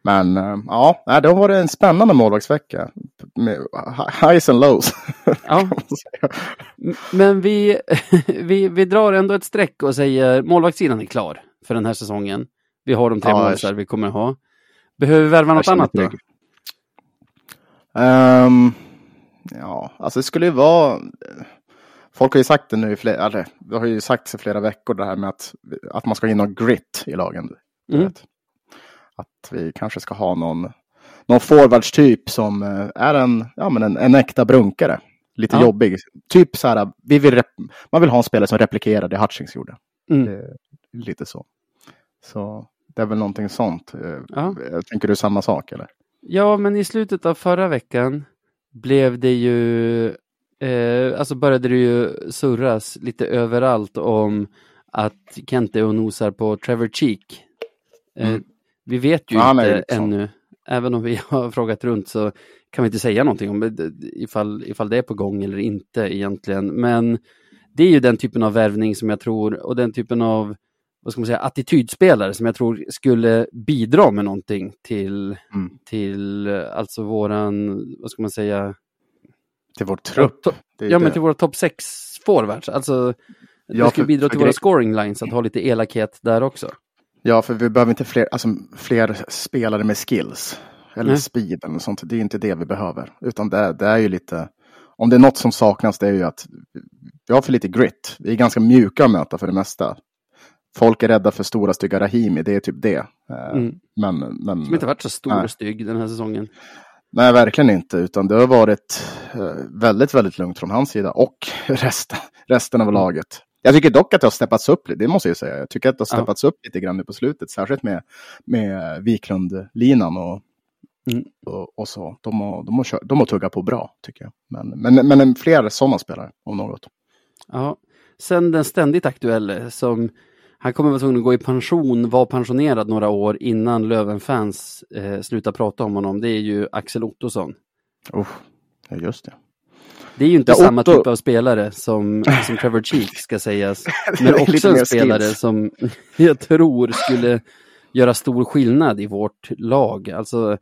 Men eh, ja, nej, då var det en spännande målvaktsvecka. Highs and lows. Ja, men vi, vi, vi drar ändå ett streck och säger målvaktssidan är klar för den här säsongen. Vi har de tre Ja, målsar vi kommer ha. Behöver vi värva något annat då? Ehm, ja, alltså det skulle ju vara... Folk har ju sagt det nu i flera, eller det har ju sagts i flera veckor det här med att, att man ska in någon grit i lagen. Mm. Att vi kanske ska ha någon, någon forwardstyp som eh, är en, ja, men en, en äkta brunkare. Lite Ja. jobbig. Typ så här, vi vill man vill ha en spelare som replikerar det Hutchings gjorde. Mm. Det lite så. Så det är väl någonting sånt. Eh, Ja. Tänker du samma sak eller? Ja, men i slutet av förra veckan blev det ju, eh, alltså började det ju surras lite överallt om att Kent är och nosar på Trevor Cheek. Eh, Mm. Vi vet ju Ja, inte liksom- ännu, även om vi har frågat runt så kan vi inte säga någonting om ifall, ifall det är på gång eller inte egentligen. Men det är ju den typen av värvning som jag tror, och den typen av vad ska man säga, attitydspelare som jag tror skulle bidra med någonting till, Mm. till alltså våran, vad ska man säga, Till vår trupp. to- Det är ja men till våra topp 6 forwards. Alltså, Ja, det skulle bidra till våra scoring lines att ha lite elakhet där också. Ja, för vi behöver inte fler, alltså, fler spelare med skills. Eller Nej. speed eller sånt. Det är inte det vi behöver. Utan det, är- det är ju lite, om det är något som saknas det är ju att vi har för lite grit. Vi är ganska mjuka att möta för det mesta. Folk är rädda för stora stygga Rahimi, det är typ det. Eh, Mm. Men, men, Som inte varit så stor Nej. och stygg den här säsongen. Nej, verkligen inte. Utan det har varit eh, väldigt, väldigt lugnt från hans sida och resten, resten av Mm. laget. Jag tycker dock att det har steppats upp, det måste jag säga. Jag tycker att det har Ja. steppats upp lite grann nu på slutet, särskilt med, med Wiklund-linan och, Mm. och, och så. De har, de, har, kört- de har tuggat på bra, tycker jag. Men, men, men en fler sådana spelare, om något. Ja. Sen den ständigt aktuelle som han kommer vara tvungen att gå i pension, var pensionerad några år innan Löven-fans eh, slutar prata om honom. Det är ju Axel Ottosson. Oh, ja, just det. Det är ju inte Ja, samma Otto- typ av spelare som, som Trevor Cheek ska sägas. Men också en spelare skills. som jag tror skulle göra stor skillnad i vårt lag. Alltså,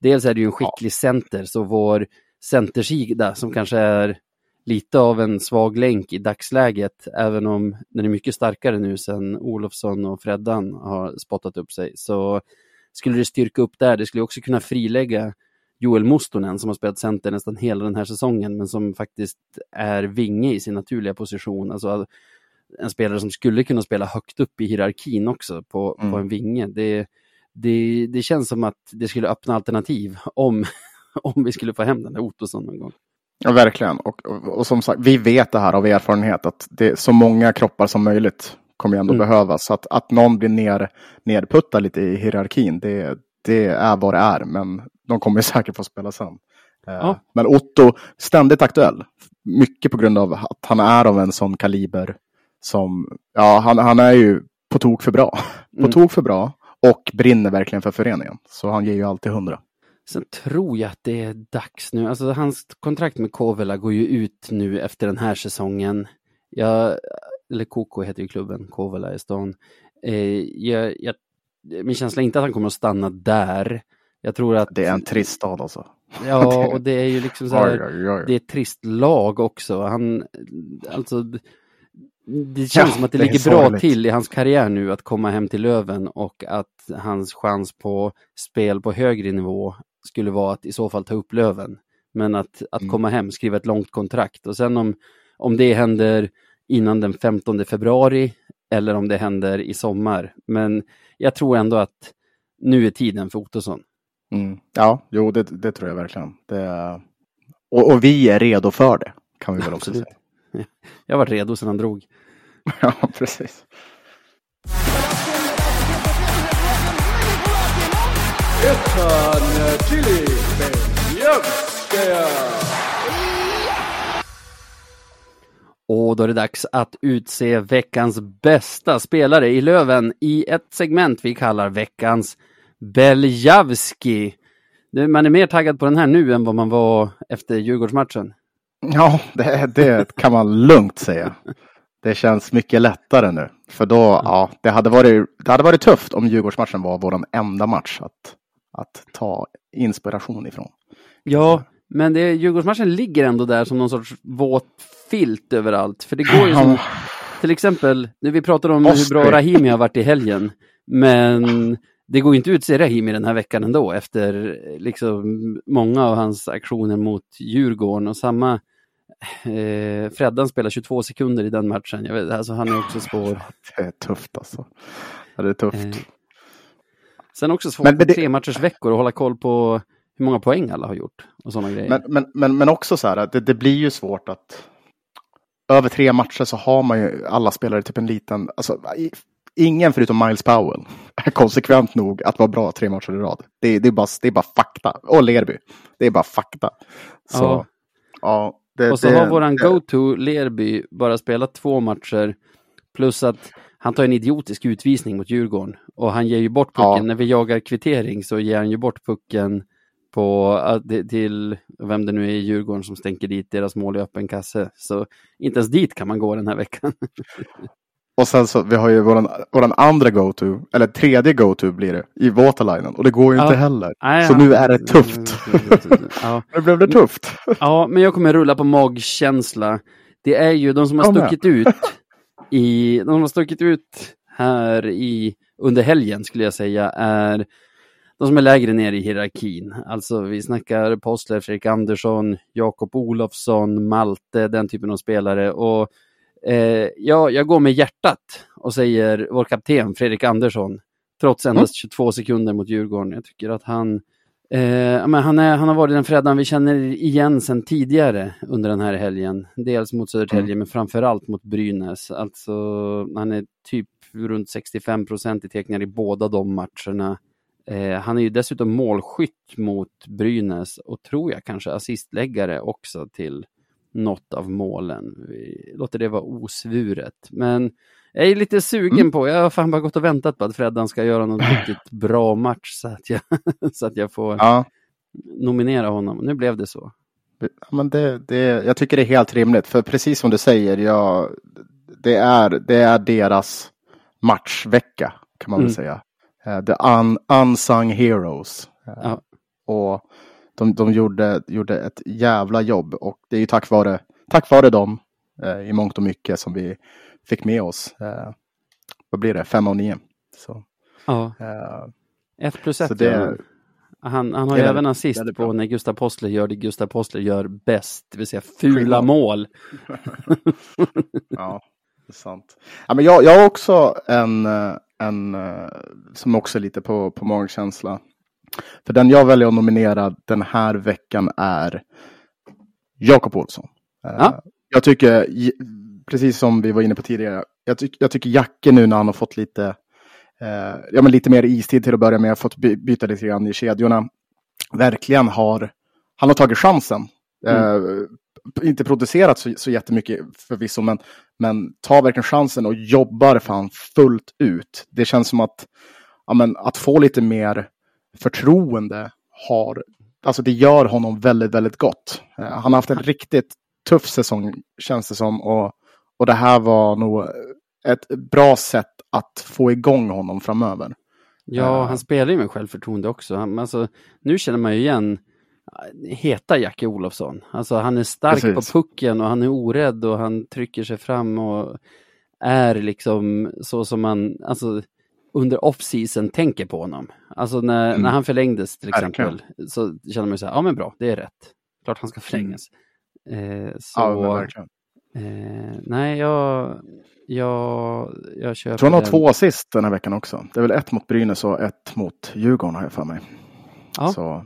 dels är det ju en skicklig center, så vår centersida som kanske är lite av en svag länk i dagsläget, även om den är mycket starkare nu sedan Olofsson och Freddan har spottat upp sig, så skulle det styrka upp där. Det skulle också kunna frilägga Joel Mustonen som har spelat center nästan hela den här säsongen, men som faktiskt är vinge i sin naturliga position. Alltså en spelare som skulle kunna spela högt upp i hierarkin också på, på Mm. en vinge. Det, det, det känns som att det skulle öppna alternativ om, om vi skulle få hem den där Ottosson någon gång. Ja, verkligen. Och, och, och som sagt, vi vet det här av erfarenhet att det så många kroppar som möjligt kommer ändå Mm. behövas. Så att, att någon blir ner, nerputtad lite i hierarkin, det, det är vad det är. Men de kommer säkert få spela sen. Eh, Ja. Men Otto, ständigt aktuell. Mycket på grund av att han är av en sån kaliber som, ja, han, han är ju på tok för bra. På Mm. tok för bra och brinner verkligen för föreningen. Så han ger ju alltid hundra. Sen tror jag att det är dags nu. Alltså hans kontrakt med Kovela går ju ut nu efter den här säsongen. Jag, eller KK heter ju klubben, Kovela i stan. Eh, jag, jag, min känsla är inte att han kommer att stanna där. Jag tror att... Det är en trist stad alltså. Ja, och det är ju liksom så här... Oj, oj, oj. det är ett trist lag också. Han, alltså, det känns Ja, som att det, det ligger bra sorgligt. till i hans karriär nu att komma hem till Löven och att hans chans på spel på högre nivå skulle vara att i så fall ta upp Löven. Men att, att Mm. komma hem, skriva ett långt kontrakt och sen om, om det händer innan den 15 februari eller om det händer i sommar. Men jag tror ändå att nu är tiden för Ottosson. Mm. Ja, jo, det, det tror jag verkligen. Det och, och vi är redo för det, kan vi väl också Absolut. säga. Jag var redo sedan han drog. Ja, precis. Och då är det dags att utse veckans bästa spelare i Löven i ett segment vi kallar veckans Beljavski. Man är mer taggad på den här nu än vad man var efter Djurgårdsmatchen. Ja, det, det kan man lugnt säga. Det känns mycket lättare nu. För då, ja, det hade varit, det hade varit tufft om Djurgårdsmatchen var vår enda match att, att ta inspiration ifrån. Ja, men det, Djurgårdsmatchen ligger ändå där som någon sorts våt filt överallt. För det går ju som, till exempel, när vi pratade om hur bra. Rahimi har varit i helgen. Men det går inte ut se Rahimi den här veckan ändå efter liksom många av hans aktioner mot Djurgården och samma eh, Freddan spelar 22 sekunder i den matchen. Jag vet, alltså han är också svår. Det är tufft alltså. Det är tufft. Eh, sen också svårt Men- men det- tre matchers veckor att hålla koll på hur många poäng alla har gjort och sådana grejer. Men, men, men, men också så här, att det, det blir ju svårt att över tre matcher så har man ju alla spelare typ en liten, alltså ingen förutom Miles Powell är konsekvent nog att vara bra tre matcher i rad. Det, det, är, bara, det är bara fakta. Och Lerby. Det är bara fakta. Så, Ja. ja. det, Och så det, har våran go-to Lerby bara spelat två matcher. Plus att han tar en idiotisk utvisning mot Djurgården. Och han ger ju bort pucken. Ja. När vi jagar kvittering så ger han ju bort pucken på, till vem det nu är i Djurgården som stänker dit deras mål i öppen kasse. Så inte ens dit kan man gå den här veckan. Och sen så, vi har ju våran, våran andra go-to, eller tredje go-to blir det, i Waterlinen. Och det går ju Ja. inte heller. Nej, Så han- nu är det tufft. Ja. Nu blev det tufft. Ja, men jag kommer rulla på magkänsla. Det är ju de som har stuckit ut i, de har stuckit ut här i, under helgen skulle jag säga är de som är lägre ner i hierarkin. Alltså vi snackar Postler, Fredrik Andersson, Jakob Olofsson, Malte, den typen av spelare. Och eh, ja, jag går med hjärtat och säger vår kapten Fredrik Andersson, trots endast 22 sekunder mot Djurgården. Jag tycker att han Eh, men han, är, han har varit den Freddan vi känner igen sedan tidigare under den här helgen. Dels mot Södertälje mm. men framförallt mot Brynäs. Alltså, han är typ runt 65 procent i teckningar i båda de matcherna. Eh, han är ju dessutom målskytt mot Brynäs och tror jag kanske assistläggare också till något av målen. Vi låter det vara osvuret. Men jag är lite sugen mm. på, jag har fan bara gått och väntat på att Freddan ska göra någon riktigt bra match så att jag, så att jag får ja. nominera honom. Nu blev det så. Men det, det, jag tycker det är helt rimligt, för precis som du säger, jag, det, är, det är deras matchvecka kan man väl mm. säga. Uh, the un, unsung heroes. Uh, ja. Och de, de gjorde, gjorde ett jävla jobb och det är ju tack vare, tack vare dem uh, i mångt och mycket som vi fick med oss, eh, vad blir det, fem av nio. Så, ja. Eh, ett plus ett. Det, han, han har ju även assist på när Gustav Postler gör det Gustav Postler gör bäst, det vill säga fula mål. ja, det är sant. Ja, men jag, jag har också en, en eh, som också är lite på, på magkänsla. För den jag väljer att nominera den här veckan är Jakob Olsson. Eh, ja. Jag tycker precis som vi var inne på tidigare, jag, ty jag tycker Jacke nu när han har fått lite, eh, ja, men lite mer istid till att börja med, fått by byta lite grann i kedjorna, verkligen har, han har tagit chansen. Mm. Eh, inte producerat så, så jättemycket förvisso, men, men tar verkligen chansen och jobbar fan fullt ut. Det känns som att, ja, men, att få lite mer förtroende har, alltså det gör honom väldigt, väldigt gott. Eh, han har haft en riktigt tuff säsong känns det som och och det här var nog ett bra sätt att få igång honom framöver. Ja, uh, han spelar ju med självförtroende också. Han, alltså, nu känner man ju igen eh, heta Jackie Olofsson. Alltså han är stark Precis. på pucken och han är orädd och han trycker sig fram och är liksom så som man, alltså under off-season tänker på honom. Alltså när, mm. när han förlängdes till exempel verkligen. så känner man så här, ja men bra, det är rätt. Klart han ska förlängas. Mm. Eh, så, ja, Eh, nej, jag, jag, jag köper Jag tror han har två assist den här veckan också. Det är väl ett mot Brynäs och ett mot Djurgården har jag för mig. Ja. Så,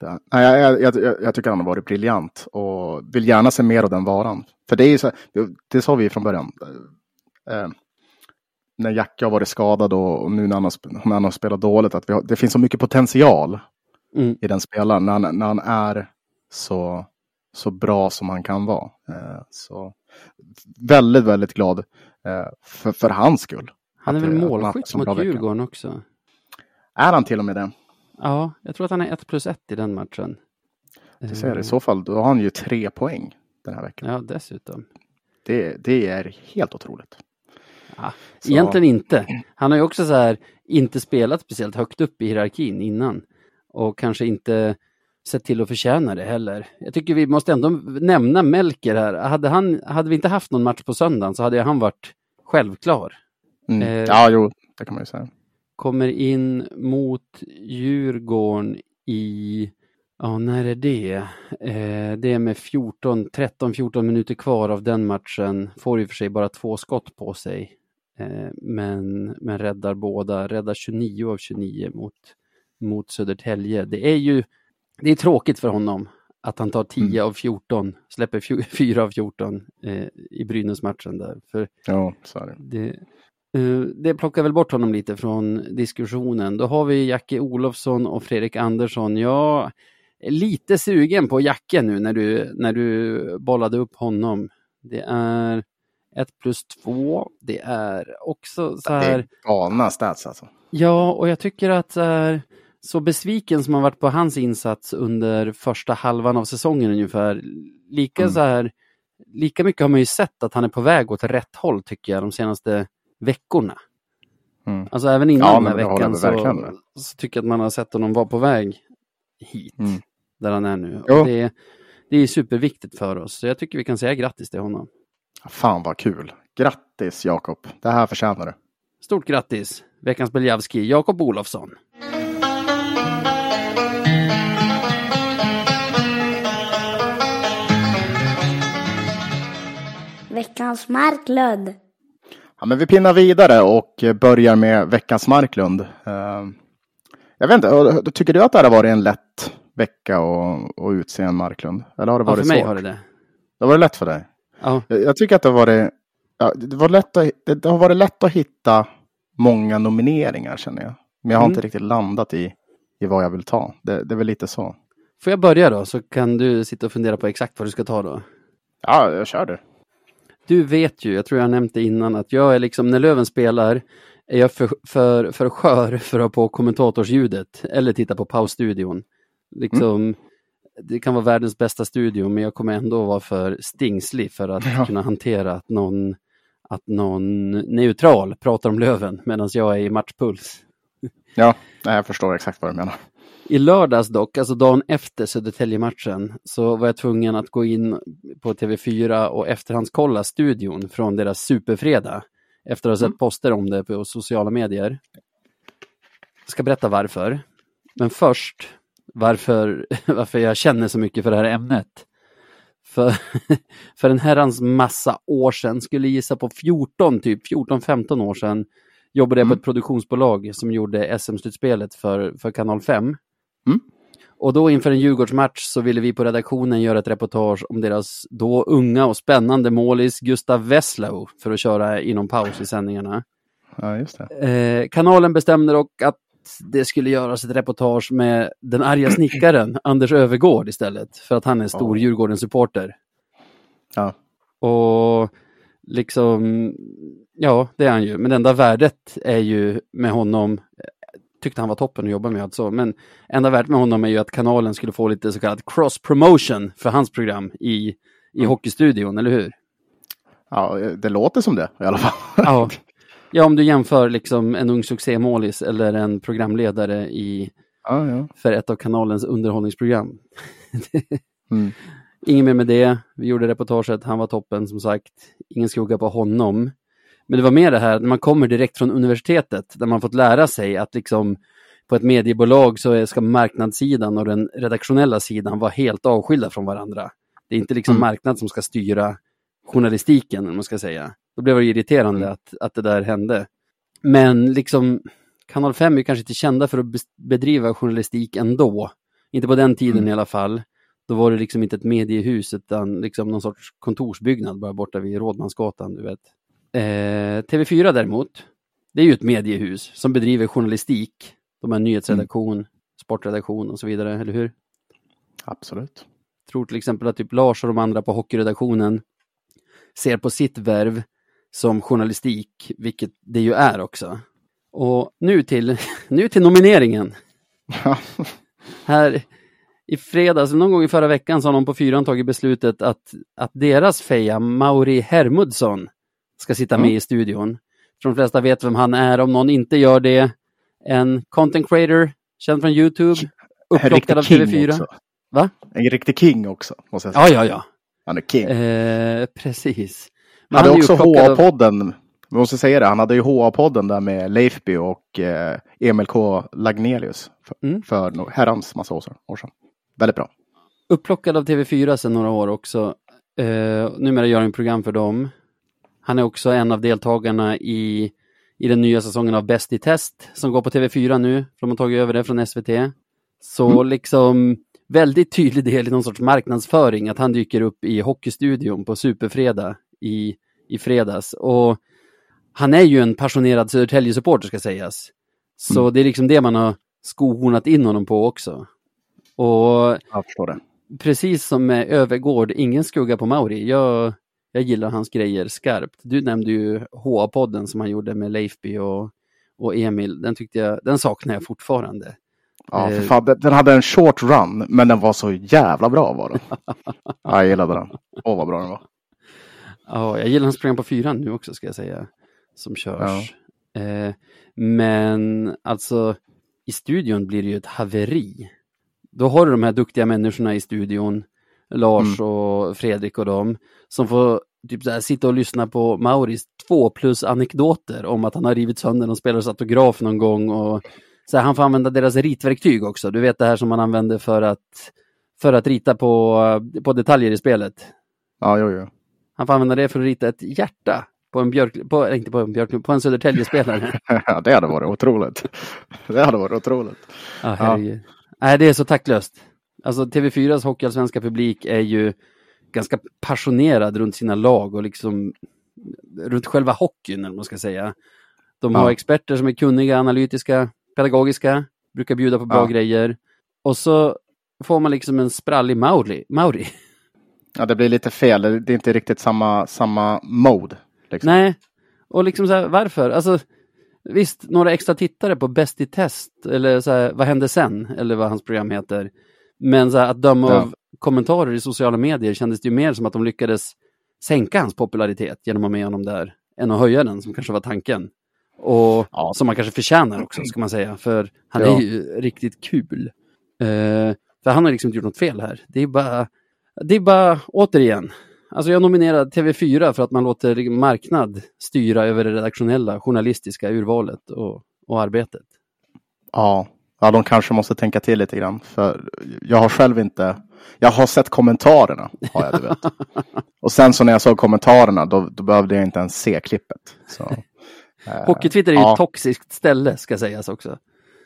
det, nej, jag, jag, jag, jag, tycker han har varit briljant och vill gärna se mer av den varan. För det är ju så, det, det sa vi från början. Eh, när Jacke har varit skadad och, och nu när han, har, när han har spelat dåligt, att har, det finns så mycket potential mm. i den spelaren när, när han är så så bra som han kan vara. Eh, så väldigt, väldigt glad eh, för, för hans skull. Han är väl målskytt mot Djurgården också? Är han till och med det? Ja, jag tror att han är 1 plus 1 i den matchen. Det ser I så fall, då har han ju tre poäng den här veckan. Ja, dessutom. Det, det är helt otroligt. Ja, egentligen inte. Han har ju också så här inte spelat speciellt högt upp i hierarkin innan och kanske inte sett till att förtjäna det heller. Jag tycker vi måste ändå nämna Melker här. Hade, han, hade vi inte haft någon match på söndagen så hade han varit självklar. Mm. Eh, ja, jo, det kan man ju säga. Kommer in mot Djurgården i, ja när är det? Eh, det är med 14, 13-14 minuter kvar av den matchen. Får i och för sig bara två skott på sig. Eh, men, men räddar båda, räddar 29 av 29 mot, mot Södertälje. Det är ju det är tråkigt för honom att han tar 10 mm. av 14, släpper 4 av 14 eh, i Brynäs-matchen där. För ja, så är det. Det, eh, det plockar väl bort honom lite från diskussionen. Då har vi Jacke Olofsson och Fredrik Andersson. Jag är lite sugen på Jacke nu när du, när du bollade upp honom. Det är 1 plus 2. Det är också så här... Det är galna stats alltså. Ja, och jag tycker att så här, så besviken som man varit på hans insats under första halvan av säsongen ungefär. Lika, mm. så här, lika mycket har man ju sett att han är på väg åt rätt håll tycker jag de senaste veckorna. Mm. Alltså även innan ja, den här veckan så, så, tycker jag att man har sett honom vara på väg hit, mm. där han är nu. Det, det är superviktigt för oss, så jag tycker vi kan säga grattis till honom. Fan vad kul! Grattis Jakob! Det här förtjänar du. Stort grattis! Veckans Beljavski, Jakob Olofsson. Veckans Marklund. Ja, men vi pinnar vidare och börjar med veckans Marklund. Eh, jag vet inte, tycker du att det har varit en lätt vecka att, att utse en Marklund? Eller har det Ja, varit för mig svårt? har det det. Det har varit lätt för dig? Ja, Jag, tycker att det har varit, ja, det, var lätt att, det, det har varit lätt att hitta många nomineringar känner jag. Men jag har Mm. inte riktigt landat i, i vad jag vill ta. Det, det är väl lite så. får jag börja då så kan du sitta och fundera på exakt vad du ska ta då. Ja, jag kör du. Du vet ju, jag tror jag nämnt det innan, att jag är liksom, när Löven spelar, är jag för, för, för skör för att ha på kommentatorsljudet eller titta på pausstudion. Liksom, Det kan vara världens bästa studio, men jag kommer ändå vara för stingslig för att Ja. kunna hantera att någon, att någon neutral pratar om Löven medan jag är i matchpuls. Ja, jag förstår exakt vad du menar. I lördags dock, alltså dagen efter Södertälje-matchen, så var jag tvungen att gå in på TV4 och efterhandskolla studion från deras superfredag. Efter att ha sett poster om det på sociala medier. Jag ska berätta varför. Men först varför, varför jag känner så mycket för det här ämnet. För, för en herrans massa år sedan, skulle gissa på 14, typ 14-15 år sedan, jobbade jag på ett produktionsbolag som gjorde SM-slutspelet för, för Kanal 5. Mm. Och då inför en Djurgårdsmatch så ville vi på redaktionen göra ett reportage om deras då unga och spännande målis Gustav Wesslau för att köra inom paus i sändningarna. Ja, just det. Eh, kanalen bestämde dock att det skulle göras ett reportage med den arga snickaren Anders Övergård istället, för att han är stor Ja. Djurgården-supporter. Ja. Och liksom, ja, det är han ju. Men det enda värdet är ju med honom, tyckte han var toppen att jobba med alltså, men enda värdet med honom är ju att kanalen skulle få lite så kallad cross promotion för hans program i, i Mm. Hockeystudion, eller hur? ja, det låter som det i alla fall. Ja. ja, om du jämför liksom en ung succémålis eller en programledare i, Ja, ja. för ett av kanalens underhållningsprogram. Mm. Ingen mer med det. Vi gjorde reportaget, han var toppen som sagt. Ingen skugga på honom. Men det var mer det här när man kommer direkt från universitetet där man fått lära sig att liksom på ett mediebolag så ska marknadssidan och den redaktionella sidan vara helt avskilda från varandra. Det är inte liksom Mm. marknad som ska styra journalistiken, om man ska säga. Då blev det irriterande Mm. att, att det där hände. Men liksom, Kanal 5 är kanske inte kända för att bedriva journalistik ändå. Inte på den tiden Mm. i alla fall. Då var det liksom inte ett mediehus utan liksom någon sorts kontorsbyggnad bara borta vid Rådmansgatan, du vet. Eh, TV4 däremot, det är ju ett mediehus som bedriver journalistik. De har nyhetsredaktion, sportredaktion och så vidare, eller hur? Absolut. tror till exempel att typ Lars och de andra på hockeyredaktionen ser på sitt värv som journalistik, vilket det ju är också. Och nu till, nu till nomineringen. Här i fredags, någon gång i förra veckan, så har någon på fyran tagit beslutet att, att deras feja, Mauri Hermudsson, ska sitta med i studion. För de flesta vet vem han är, om någon inte gör det. En content creator, känd från Youtube, upplockad av riktig king TV4. också. Va? En riktig king också, måste jag säga. Ja, ja, ja. Han är king. Eh, precis. Men han hade ju också upplockad av- HA-podden. Vi måste säga det. Han hade ju HA-podden där med Leifby och eh, Emil K. Lagnelius. För, Mm. för herrans massa år sedan. Väldigt bra. Upplockad av TV4 sedan några år också. Eh, numera gör han program för dem. Han är också en av deltagarna i, i den nya säsongen av Bäst i test som går på TV4 nu. För de har tagit över det från SVT. Så Mm. liksom väldigt tydlig del i någon sorts marknadsföring att han dyker upp i Hockeystudion på Superfredag i, i fredags. Och han är ju en passionerad Södertälje-supporter ska sägas. Så Mm. det är liksom det man har skohornat in honom på också. Och Jag förstår det. precis som med Övergård, ingen skugga på Mauri. Jag, jag gillar hans grejer skarpt. Du nämnde ju HA-podden som han gjorde med Leifby och, och Emil. Den tyckte jag, den saknar jag fortfarande. Ja, för Eh. fan, den- hade en short run, men den var så jävla bra var den. ja, jag gillade den. Åh, vad bra den var. Ja, jag gillar hans program på fyran nu också ska jag säga. Som körs. Eh, men alltså, i studion blir det ju ett haveri. Då har du de här duktiga människorna i studion, Lars och Fredrik och dem, som får typ så här, sitta och lyssna på Mauris två plus anekdoter om att han har rivit sönder någon spelares autograf någon gång och så här, han får använda deras ritverktyg också. Du vet det här som man använder för att, för att rita på, på detaljer i spelet. Ja, jo, jo. Han får använda det för att rita ett hjärta på en björk, på, inte på en björk, på en Södertälje-spelare. Ja, det hade varit otroligt. Det hade varit otroligt. Ja, herregud. Nej, det är så taktlöst. Alltså TV4s hockeyallsvenska publik är ju ganska passionerad runt sina lag och liksom runt själva hockeyn, eller man ska säga. De har Ja. experter som är kunniga, analytiska, pedagogiska, brukar bjuda på bra Ja. grejer. Och så får man liksom en sprallig Mauri. Mauri. Ja, det blir lite fel. Det är inte riktigt samma, samma mode. Liksom. Nej, och liksom så här, varför? Alltså, visst, några extra tittare på Bäst i test, eller så här, vad hände sen, eller vad hans program heter. Men så här, att döma Ja. av kommentarer i sociala medier kändes det ju mer som att de lyckades sänka hans popularitet genom att ha med honom där, än att höja den, som kanske var tanken. Och Ja. som man kanske förtjänar också, ska man säga, för han Ja. är ju riktigt kul. Eh, för han har liksom inte gjort något fel här. Det är bara, det är bara, återigen, Alltså jag nominerar TV4 för att man låter marknad styra över det redaktionella, journalistiska urvalet och, och arbetet. Ja. Ja, de kanske måste tänka till lite grann. För jag har själv inte... Jag har sett kommentarerna, har jag, du vet. Och sen så när jag såg kommentarerna, då, då behövde jag inte ens se klippet. Så, eh, Hockeytwitter är ju ja. ett toxiskt ställe, ska sägas också.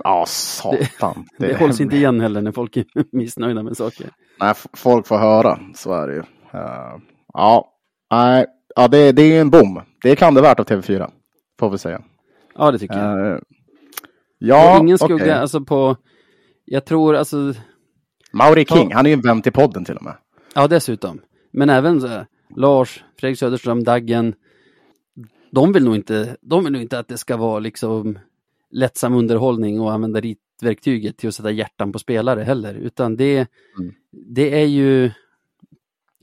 Ja, satan. Det, hålls inte igen heller när folk är missnöjda med saker. Nej, folk får höra, så är det ju. Eh, ja, nej, ja, det, det är en bom. Det är klandervärt av TV4, får vi säga. Ja, det tycker jag. Ja, ingen skugga okej. alltså på, jag tror alltså, Mauri King, Ja. han är ju en vän till podden till och med. ja dessutom. Men även så, här, Lars, Fredrik Söderström, Daggen. De vill nog inte, de vill nog inte att det ska vara liksom lättsam underhållning och använda ritverktyget till att sätta hjärtan på spelare heller. Utan det, Mm. det är ju,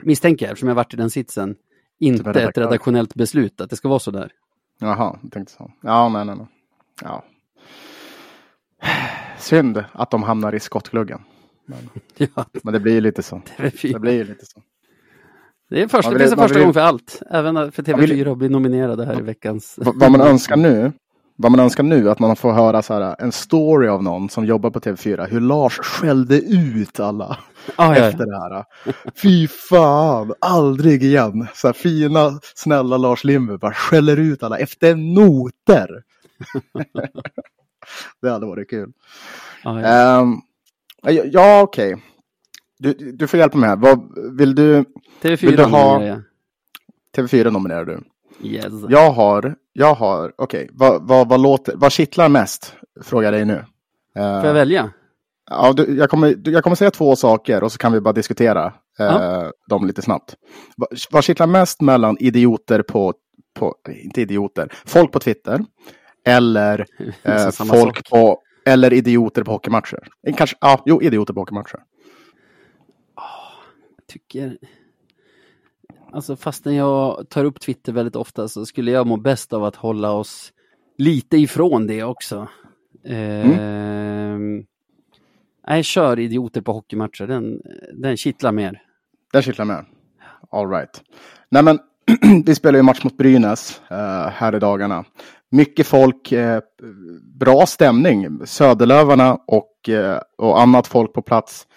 misstänker jag, eftersom jag varit i den sitsen, inte ett redaktör. redaktionellt beslut att det ska vara så där. Jaha, jag tänkte så. Ja, nej, nej, nej. Ja. Synd att de hamnar i skottgluggen. Ja, Men det blir ju lite så. Det TV4. blir ju lite så. Det är första, det vill- första vill- gång för allt. Även för TV4 vill- att bli nominerade här i veckans... Vad man önskar nu, vad man önskar nu, att man får höra så här, en story av någon som jobbar på TV4, hur Lars skällde ut alla Ah, efter det här. Fy fan, aldrig igen. Så här fina, snälla Lars Lindberg bara skäller ut alla efter noter. det hade varit kul. ja, ja. Ehm, ja, okej. Du, du får hjälpa mig här. Vad, vill du, TV4 vill du ha- nominerar jag. TV4 nominerar du. Yes. Jag har, jag har, okej, vad, vad, vad, låter, vad kittlar mest? Frågar dig nu. Eh, Får jag välja? ja, du, jag, kommer, du, jag kommer säga två saker och så kan vi bara diskutera eh, Ja. dem lite snabbt. Vad, vad kittlar mest mellan idioter på, på, inte idioter, folk på Twitter eller eh, folk sak. på, eller idioter på hockeymatcher? Eh, Kanske, ja, jo, idioter på hockeymatcher. tycker... Alltså fastän jag tar upp Twitter väldigt ofta så skulle jag må bäst av att hålla oss lite ifrån det också. Ehm, Nej, kör idioter på hockeymatcher. Den, den kittlar mer. Den kittlar med. All right. Nej men, vi spelar ju match mot Brynäs eh, här i dagarna. Mycket folk, eh, bra stämning. Söderlövarna och, eh, och annat folk på plats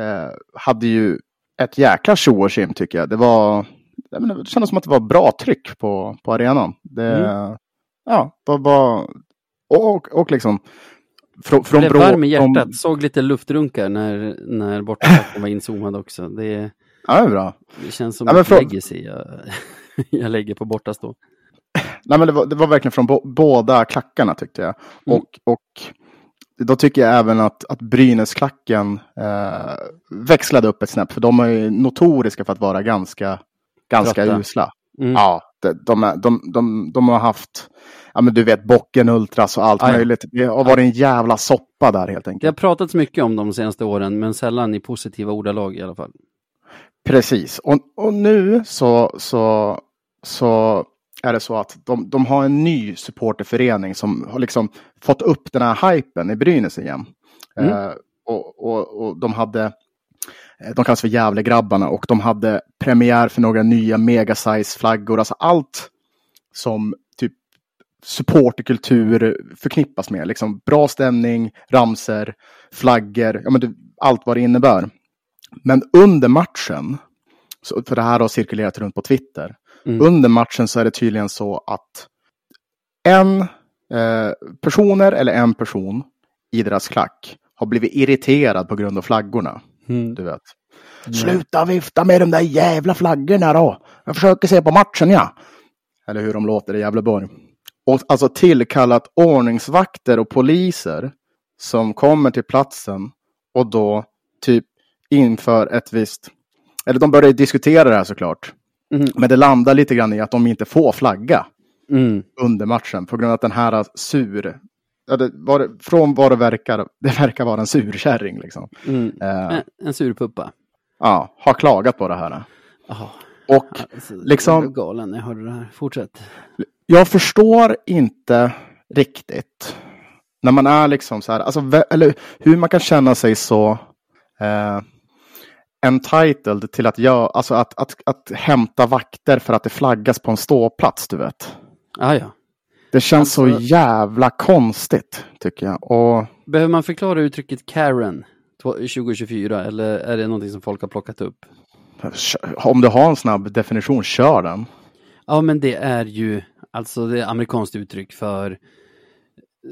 eh, hade ju ett jäkla tjo och tjim tycker jag. Det var, det kändes som att det var bra tryck på, på arenan. Det, Ja, det var, och, och, och liksom från, från Blev varm i från- hjärtat. Såg lite luftrunkar när, när bortaklacken var inzoomad också. Det, Ja, det är bra. det känns som Ja, ett från- legacy jag, jag lägger på bortastå. Nej, men det var, det var verkligen från bo- båda klackarna tyckte jag. Mm. Och, och då tycker jag även att, att Brynäsklacken eh, växlade upp ett snäpp. För de är ju notoriska för att vara ganska, ganska Trötta. usla. Mm. Ja, de, är- de, de, de har haft, ja men du vet, Bocken Ultras och allt ja. möjligt. Det har varit en jävla soppa där helt Det har enkelt. pratats mycket om de senaste åren, men sällan i positiva ordalag i alla fall. Precis. Och, och nu så, så, så är det så att de, de har en ny supporterförening som har liksom fått upp den här hypen i Brynäs igen. Mm. Eh, och, och, och de hade, eh, de kallas för Gävlegrabbarna och de hade premiär för några nya megasize-flaggor. Alltså allt som typ supporterkultur förknippas med. Liksom bra stämning, ramser, flaggor, ja, men det, allt vad det innebär. Men under matchen så, för det här har cirkulerat runt på Twitter. Mm. Under matchen så är det tydligen så att en eh, personer eller en person i deras klack har blivit irriterad på grund av flaggorna. Mm. Du vet. Sluta vifta med de där jävla flaggorna då. Jag försöker se på matchen ja. Eller hur de låter i Gävleborg. Och alltså tillkallat ordningsvakter och poliser som kommer till platsen och då typ inför ett visst, eller de börjar diskutera det här såklart. Mm. Men det landar lite grann i att de inte får flagga Mm. under matchen på grund av att den här sur, ja, det var, från vad det verkar, det verkar vara en surkärring liksom. Mm. Eh, En, en surpuppa. ja, har klagat på det här. Jaha. Och Alltså, liksom- Jag galen jag hörde det här. Fortsätt. jag förstår inte riktigt när man är liksom så här, alltså, eller hur man kan känna sig så eh, entitled till att, göra, alltså att, att, att hämta vakter för att det flaggas på en ståplats, du vet. Ah, ja. Det känns så Alltså- jävla konstigt, tycker jag. Och Behöver man förklara uttrycket Karen tw- 2024 eller är det någonting som folk har plockat upp? om du har en snabb definition, kör den. Ja, men det är ju alltså det är amerikanskt uttryck för,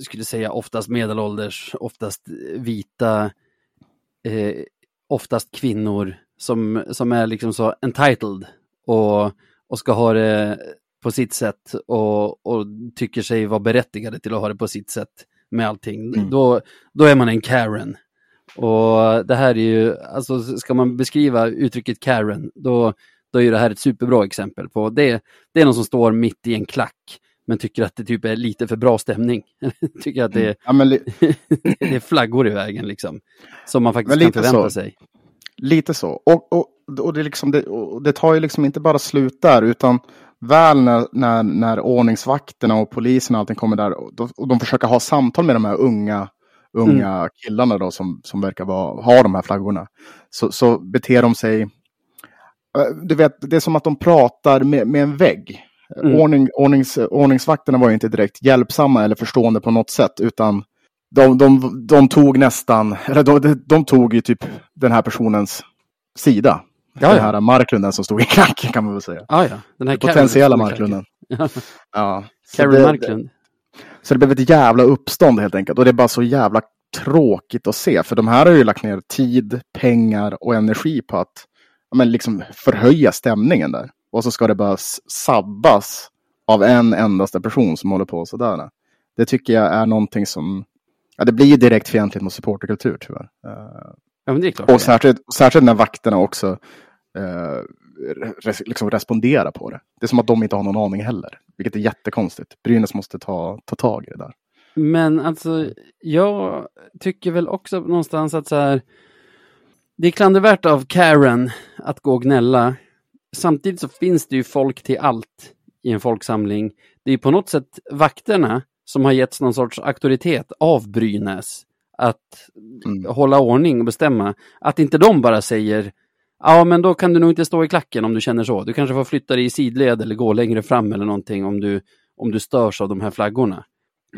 skulle säga oftast medelålders, oftast vita, eh, oftast kvinnor som, som är liksom så entitled och, och ska ha det på sitt sätt och, och tycker sig vara berättigade till att ha det på sitt sätt med allting. Mm. Då, då är man en Karen. Och det här är ju, alltså ska man beskriva uttrycket Karen, då, då är det här ett superbra exempel på det. Det är någon som står mitt i en klack men tycker att det typ är lite för bra stämning. tycker att det, Ja, men li, det är flaggor i vägen liksom. Som man faktiskt kan förvänta så. sig. lite så. Och, och, och, det, är liksom det, och det tar ju liksom inte bara slut där, utan väl när, när, när ordningsvakterna och polisen och allting kommer där och de, och de försöker ha samtal med de här unga, unga killarna då som, som verkar vara, ha de här flaggorna. Så, så beter de sig, eh, du vet, det är som att de pratar med, med en vägg. Mm. Ordning, ordnings, ordningsvakterna var ju inte direkt hjälpsamma eller förstående på något sätt, utan de, de, de tog nästan, eller de, de, tog ju typ den här personens sida. Ja, den ja. här Marklunden som stod i klacken kan man väl säga. Ah, ja, den här Karen Potentiella Marklunden. Ja. Karen det, Marklund. Så det blev ett jävla uppstånd helt enkelt. Och det är bara så jävla tråkigt att se. För de här har ju lagt ner tid, pengar och energi på att ja, men liksom förhöja stämningen där. Och så ska det bara sabbas av en endaste person som håller på sådär. Det tycker jag är någonting som, ja det blir direkt fientligt mot supporterkultur tyvärr. Eh, Ja, men det är klart. och särskilt, särskilt när vakterna också eh, res, liksom responderar på det. Det är som att de inte har någon aning heller. Vilket är jättekonstigt. Brynäs måste ta, ta tag i det där. Men alltså, jag tycker väl också någonstans att så här, det är klandervärt av Karen att gå och gnälla. Samtidigt så finns det ju folk till allt i en folksamling. Det är på något sätt vakterna som har getts någon sorts auktoritet av Brynäs att Mm. hålla ordning och bestämma. Att inte de bara säger Ja, men då kan du nog inte stå i klacken om du känner så. Du kanske får flytta dig i sidled eller gå längre fram eller någonting om du, om du störs av de här flaggorna.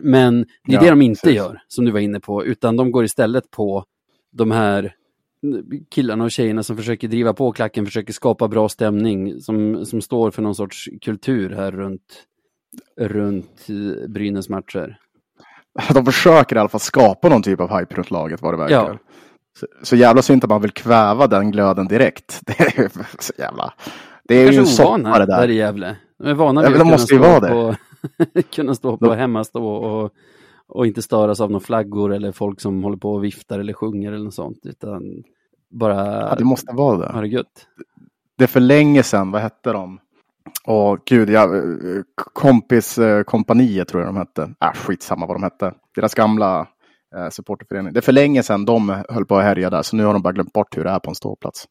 Men det är Ja, det de inte precis. gör, som du var inne på, utan de går istället på de här killarna och tjejerna som försöker driva på klacken, försöker skapa bra stämning, som, som står för någon sorts kultur här runt, runt eh, Brynäs matcher. De försöker i alla fall skapa någon typ av hype runt laget vad det verkar. Ja. Så, så jävla synd att man vill kväva den glöden direkt. Det är ju så jävla... Det är ju en soppa det där. där. i Gävle. De är vana Ja, vid de att måste ju kunna vara stå det. på, kunna stå på De- hemmastå och, och inte störas av några flaggor eller folk som håller på och viftar eller sjunger eller något sånt, utan bara Ja, det måste vara det. ha det gött. Det är för länge sedan, vad hette de? Åh gud, ja, eh, kompis eh, tror jag de hette. Äh, skitsamma vad de hette. Deras gamla eh, supporterförening. Det är för länge sedan de höll på att härja där, så nu har de bara glömt bort hur det är på en ståplats.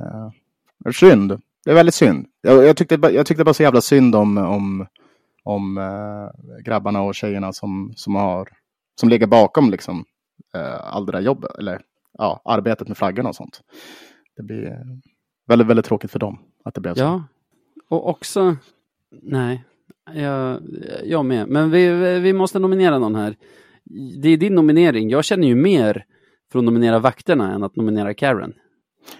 Eh, det är synd. Det är väldigt synd. Jag, jag, tyckte, jag tyckte bara så jävla synd om, om, om eh, grabbarna och tjejerna som, som, har, som ligger bakom liksom, eh, all det där jobbet, eller ja, arbetet med flaggorna och sånt. Det blir väldigt, väldigt tråkigt för dem att det blev så. Ja, och också, nej, jag, jag med. Men vi, vi måste nominera någon här. Det är din nominering. Jag känner ju mer för att nominera vakterna än att nominera Karen.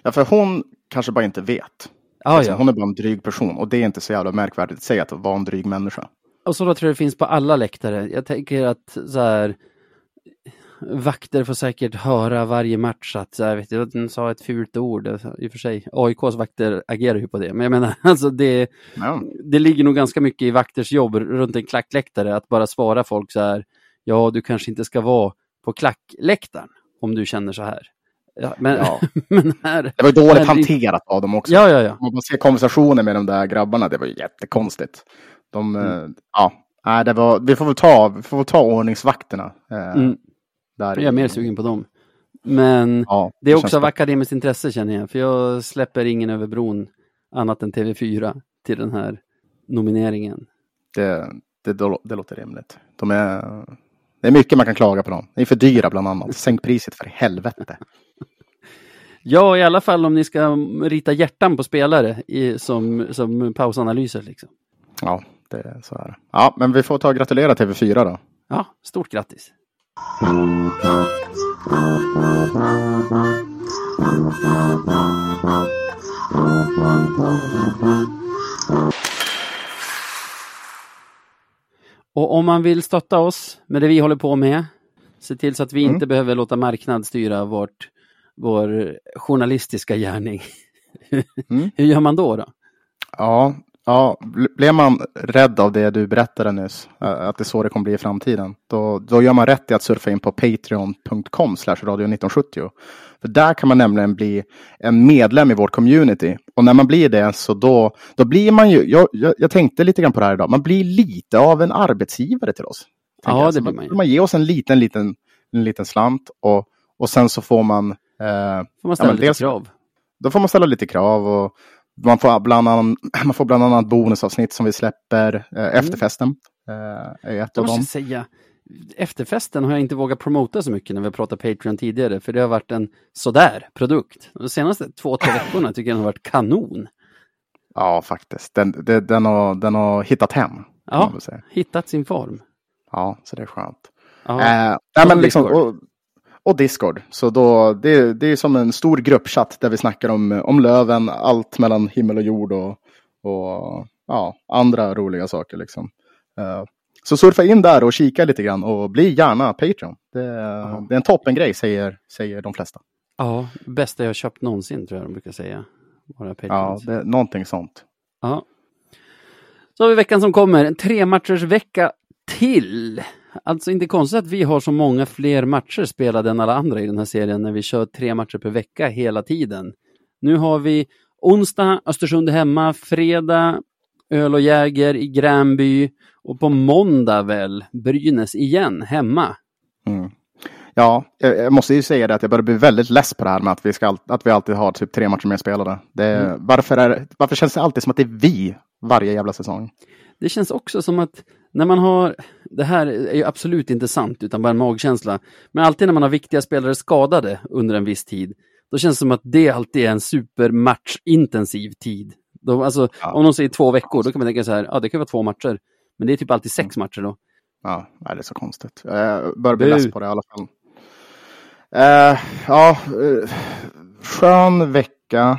Ja, för hon kanske bara inte vet. Ja, Alltså, ja. Hon är bara en dryg person och det är inte så jävla märkvärdigt att säga att vara en dryg människa. Och så då tror jag det finns på alla läktare. Jag tänker att så här, vakter får säkert höra varje match att så här, vet du, den sa ett fult ord. I och för sig, AIKs vakter agerar ju på det. Men jag menar, alltså det, Ja, det ligger nog ganska mycket i vakters jobb runt en klackläktare att bara svara folk så här. Ja, du kanske inte ska vara på klackläktaren om du känner så här. Ja, men, Ja. men här, det var ju dåligt Herregud. hanterat av dem också. ja, ja, ja. Man ser konversationer med de där grabbarna, det var ju jättekonstigt. De, eh, ja, nej, det var, vi får väl ta, vi får väl ta ordningsvakterna. Eh, Mm, där jag är mer sugen på dem. Men Ja, Det är känns också av akademiskt intresse känner jag, för jag släpper ingen över bron annat än TV4 till den här nomineringen. Det, det, det låter rimligt. De är, det är mycket man kan klaga på dem. De är för dyra bland annat. Sänk priset för helvete. Ja, i alla fall om ni ska rita hjärtan på spelare i, som, som pausanalyser. Liksom. Ja, det, så är det. Ja, men vi får ta och gratulera TV4 då. Ja, stort grattis! Och om man vill stötta oss med det vi håller på med, se till så att vi Mm. inte behöver låta marknad styra vårt, vår journalistiska gärning. Mm. Hur gör man då? då? Ja, ja, bl- blev man rädd av det du berättade nyss, att det är så det kommer bli i framtiden, då, då gör man rätt i att surfa in på patreon.com radio 1970. För där kan man nämligen bli en medlem i vårt community. Och när man blir det så då, då blir man ju, jag, jag, jag tänkte lite grann på det här idag, man blir lite av en arbetsgivare till oss. Ja, det blir man ju. Man ger oss en liten, liten, en liten slant och, och sen så får man eh, Får man ställa men lite dels- krav? då får man ställa lite krav och man får bland annat, man får bland annat bonusavsnitt som vi släpper. Eh, efterfesten eh, är ett Jag av dem. säga, efterfesten har jag inte vågat promota så mycket när vi pratat Patreon tidigare, för det har varit en sådär produkt. De senaste två, tre veckorna tycker jag den har varit kanon. Ja, faktiskt. Den, den, den, har, den har hittat hem. Ja. Hittat sin form. ja, så det är skönt. Ja, Eh, nej, men liksom, och, och Discord. Så då, det, det är som en stor gruppchatt där vi snackar om, om Löven, allt mellan himmel och jord och, och ja, andra roliga saker. Liksom. Eh, så surfa in där och kika lite grann och bli gärna Patreon. Det, det är en toppengrej säger, säger de flesta. ja, bästa jag köpt någonsin tror jag de brukar säga. Våra Ja, det någonting sånt. Ja. Så har vi veckan som kommer, en tre matchers vecka till. Alltså inte konstigt att vi har så många fler matcher spelade än alla andra i den här serien när vi kör tre matcher per vecka hela tiden. Nu har vi onsdag, Östersund hemma, fredag, Öl och Jäger i Gränby och på måndag väl, Brynäs igen, hemma. Mm. Ja, jag, måste ju säga det att jag börjar bli väldigt less på det här med att vi, ska, att vi alltid har typ tre matcher mer spelade. Det, varför, är, varför känns det alltid som att det är vi varje jävla säsong? Det känns också som att när man har, det här är ju absolut inte sant utan bara en magkänsla, men alltid när man har viktiga spelare skadade under en viss tid, då känns det som att det alltid är en supermatchintensiv tid. Då, alltså, Ja. Om de säger två veckor, då kan man tänka så här, ja det kan vara två matcher, men det är typ alltid sex matcher då. Ja, det är så konstigt. Jag börjar bli less på det i alla fall. Eh, ja, eh, skön vecka.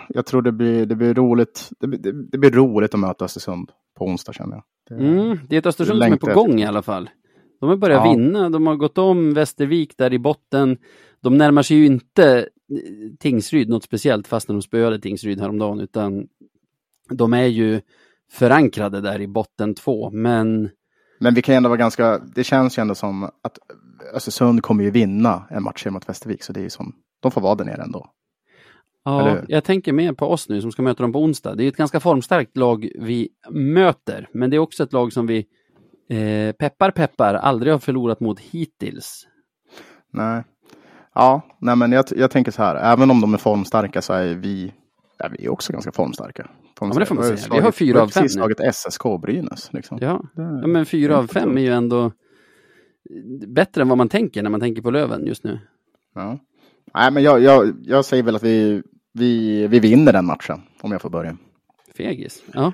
Jag tror det blir, det blir roligt. Det, blir- det, blir roligt att möta Östersund på onsdag känner jag. Det, Mm, det är ett Östersund som är på gång i alla fall. De har börjat Ja. vinna, de har gått om Västervik där i botten. De närmar sig ju inte eh, Tingsryd något speciellt fast när de spöade Tingsryd häromdagen, utan de är ju förankrade där i botten två, men Men vi kan ändå vara ganska, det känns ju ändå som att Östersund kommer ju vinna en match mot Västervik. Så det är ju som, de får vara där nere ändå. Ja, Eller jag tänker mer på oss nu som ska möta dem på onsdag. Det är ett ganska formstarkt lag vi möter, men det är också ett lag som vi eh, peppar peppar aldrig har förlorat mot hittills. Nej. Ja, nej men jag, jag tänker så här, även om de är formstarka så är vi, ja, vi är också ganska formstarka. Ja, men det får man säga. Vi har slagit- fyra vi har av fem nu. slagit SSK och Brynäs. Liksom. Ja, ja men fyra av fem är ju ändå bättre än vad man tänker när man tänker på Löven just nu. Ja. Nej, men jag, jag, jag säger väl att vi, vi, vi vinner den matchen, om jag får börja. Fegis. Ja.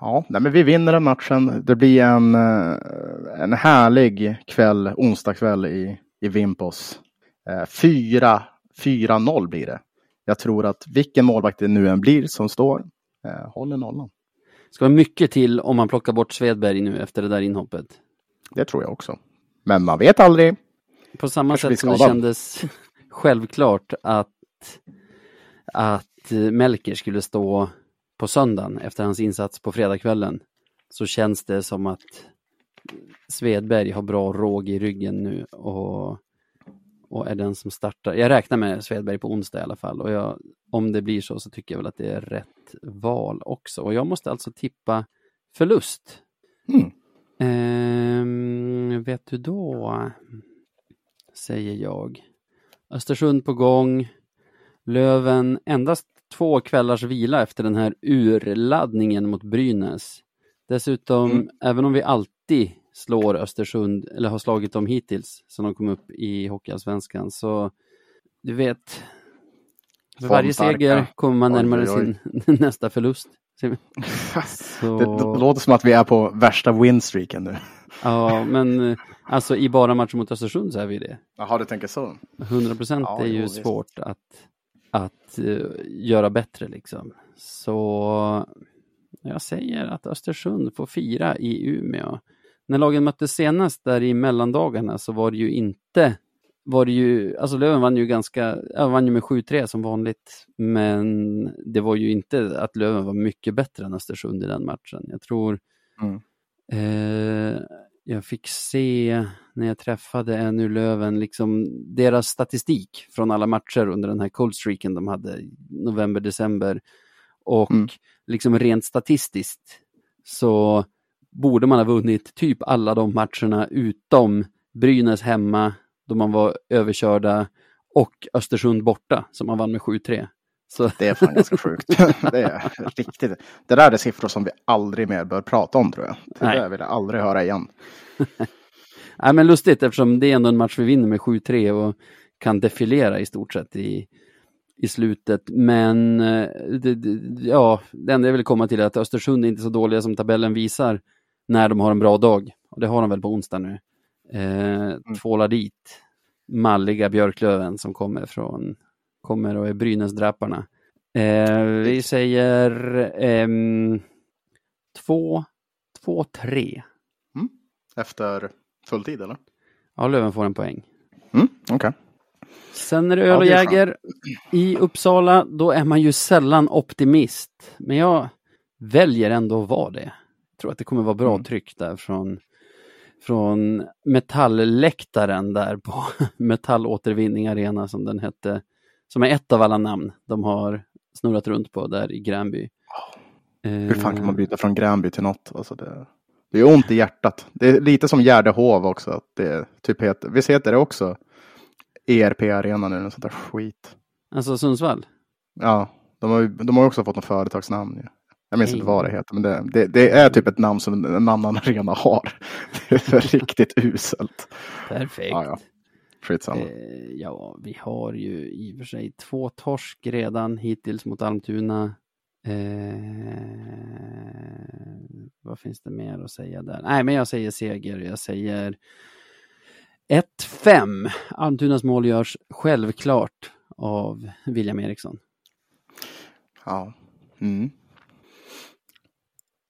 Ja, nej, men vi vinner den matchen. Det blir en, eh, en härlig kväll, onsdagskväll i, i Vimpos. Eh, 4 4-0 blir det. Jag tror att vilken målvakt det nu än blir som står, eh, håller nollan. Ska vara mycket till om man plockar bort Svedberg nu efter det där inhoppet. Det tror jag också. Men man vet aldrig. På samma Kanske sätt som det kändes självklart att, att eh, Melker skulle stå på söndagen efter hans insats på fredagskvällen. Så känns det som att Svedberg har bra råg i ryggen nu och, och är den som startar. Jag räknar med Svedberg på onsdag i alla fall och jag, om det blir så så tycker jag väl att det är rätt val också. Och jag måste alltså tippa förlust. Mm. Ehm, vet du då? Säger jag. Östersund på gång. Löven endast två kvällars vila efter den här urladdningen mot Brynäs. Dessutom, Mm. även om vi alltid slår Östersund, eller har slagit dem hittills, sen de kom upp i Hockeyallsvenskan, så du vet, för varje seger kommer man närmare sin nästa förlust. Så... Det, det låter som att vi är på värsta winstreaken nu. Ja, men alltså i bara matcher mot Östersund så är vi det. Jaha, du tänker så. 100 procent Ja, är ju jo, svårt att, att eh, göra bättre liksom. Så jag säger att Östersund får fira i Umeå. När lagen möttes senast där i mellandagarna så var det ju inte var det ju, alltså Löven vann ju ganska, vann ju med 7-3 som vanligt, men det var ju inte att Löven var mycket bättre än Östersund i den matchen. Jag tror Mm. Eh, jag fick se när jag träffade en ur Löven, liksom deras statistik från alla matcher under den här cold streaken de hade november, december. Och Mm. liksom rent statistiskt så borde man ha vunnit typ alla de matcherna utom Brynäs hemma då man var överkörda och Östersund borta som man vann med 7-3. Så Det är fan ganska sjukt. Det är riktigt. Det där är siffror som vi aldrig mer bör prata om tror jag. Det Nej. där vill jag aldrig höra igen. Nej, men lustigt eftersom det är ändå en match vi vinner med 7-3 och kan defilera i stort sett i, i slutet. Men eh, det, det, ja, det enda jag vill komma till är att Östersund är inte så dåliga som tabellen visar när de har en bra dag. Och det har de väl på onsdag nu. Eh, tvålar dit malliga Björklöven som kommer från kommer och är Brynäsdrapparna. Eh, vi säger ehm, två, två, tre. Efter fulltid eller? Ja, Löven får en poäng. Mm, Okej. Sen är det öl och. Jäger i Uppsala. Då är man ju sällan optimist. Men jag väljer ändå att vara det. Jag tror att det kommer vara bra Mm. tryck där från, från metallläktaren där på Metallåtervinning Arena som den hette. Som är ett av alla namn de har snurrat runt på där i Gränby. Hur fan kan man Eh, byta från Gränby till något? Alltså det, det är ont i hjärtat. Det är lite som Gärdehov också. Det typ heter, visst heter det också ERP-arena nu? Eller sånt där skit. Alltså Sundsvall? Ja, de har ju de har också fått något företagsnamn. Ju. Jag minns inte Nej. vad det heter, men det, det, det är typ ett namn som en annan arena har. Det är riktigt uselt. Perfekt. Ja, ja. Skitsamma. Eh, ja, vi har ju i och för sig två torsk redan hittills mot Almtuna. Eh, vad finns det mer att säga där? Nej, men jag säger seger. Jag säger 1-5. Almtunas mål görs självklart av William Eriksson. Ja. Mm.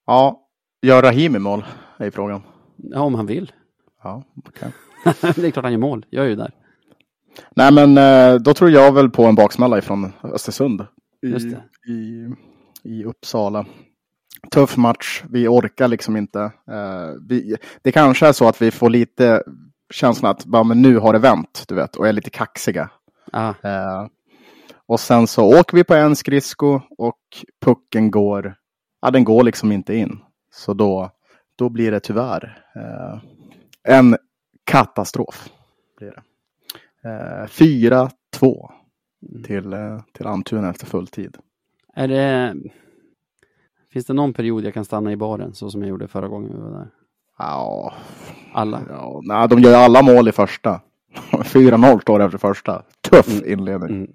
Ja, gör Rahimi mål? Är frågan. Ja, om han vill. Ja, okej. det är klart han gör mål. Jag är ju där. Nej, men eh, då tror jag väl på en baksmälla ifrån Östersund. I. I, I Uppsala. Tuff match. Vi orkar liksom inte. Eh, vi, det kanske är så att vi får lite känslan att bara, men nu har det vänt, du vet, och är lite kaxiga. Ah, Eh, och sen så åker vi på en skridsko och pucken går, ja den går liksom inte in. Så då, då blir det tyvärr en katastrof. Blir det. Eh, 4-2 till, eh, till Almtuna efter fulltid. är det... Finns det någon period jag kan stanna i baren så som jag gjorde förra gången vi var där? Ja, Alla? ja, nej, de gör ju alla mål i första. 4-0 står det efter första. Tuff inledning. Mm.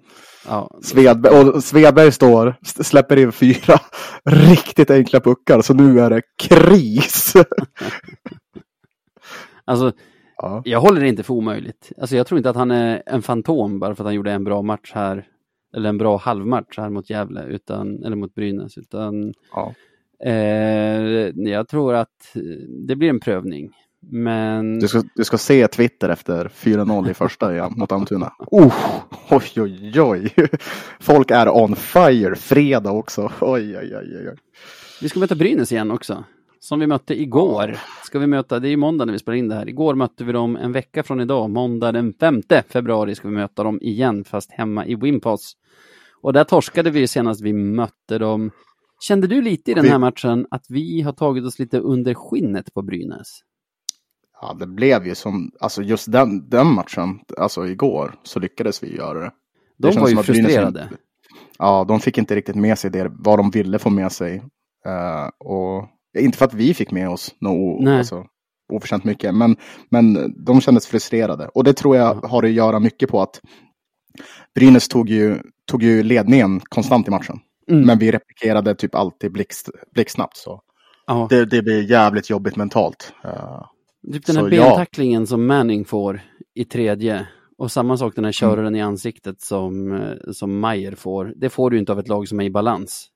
Ja, Svedberg, och Svedberg står, släpper in fyra riktigt enkla puckar, så nu är det kris. alltså Ja. Jag håller det inte för omöjligt. Alltså jag tror inte att han är en fantom bara för att han gjorde en bra match här eller en bra halvmatch här mot Gävle, utan, eller mot Brynäs, utan Ja. eh, jag tror att det blir en prövning. Men Du, ska, du ska se Twitter efter 4-0 i första igen mot Almtuna. Oh, oj, oj, oj. Folk är on fire. Fredag också. Oj, oj, oj, oj. vi ska möta Brynäs igen också. Som vi mötte igår. Ska vi möta, det är ju måndag när vi spelar in det här. Igår mötte vi dem en vecka från idag. Måndag den 5 februari ska vi möta dem igen, fast hemma i Wimpass. Och där torskade vi senast vi mötte dem. Kände du lite i den här matchen att vi har tagit oss lite under skinnet på Brynäs? Ja, det blev ju som, alltså just den, den matchen, alltså igår, så lyckades vi göra det. De känns var ju att Brynäs- frustrerade. Ja, de fick inte riktigt med sig det, vad de ville få med sig. Eh, och inte för att vi fick med oss något alltså, oförtjänt mycket, men, men de kändes frustrerade. Och det tror jag har att göra mycket på att Brynäs tog ju, tog ju ledningen konstant i matchen. Mm. Men vi replikerade typ alltid blixt, blixtsnabbt. Så Ja. det, det blir jävligt jobbigt mentalt. Eh, Typ den här Så ja. bentacklingen som Manning får i tredje. Och samma sak Mm. den här köraren i ansiktet som, eh, som Mayer får. Det får du inte av ett lag som är i balans.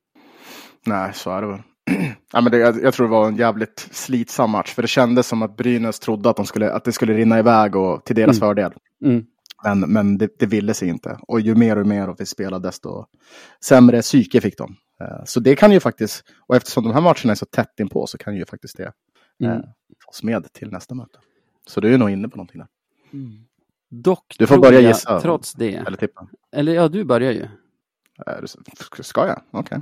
Nej, så är det väl. ja, men det, jag, jag tror det var en jävligt slitsam match. För det kändes som att Brynäs trodde att, de skulle, att det skulle rinna iväg och till deras Mm. fördel. Mm. Men, men det, det ville sig inte. Och ju mer och mer vi spelade desto sämre psyke fick de. Eh, Så det kan ju faktiskt, och eftersom de här matcherna är så tätt inpå så kan ju faktiskt det Mm. eh, tas med till nästa möte. Så du är nog inne på någonting där. Dock Du får börja jag, gissa. trots det. Eller tippa. Eller ja, du börjar ju. Ska jag? Okej.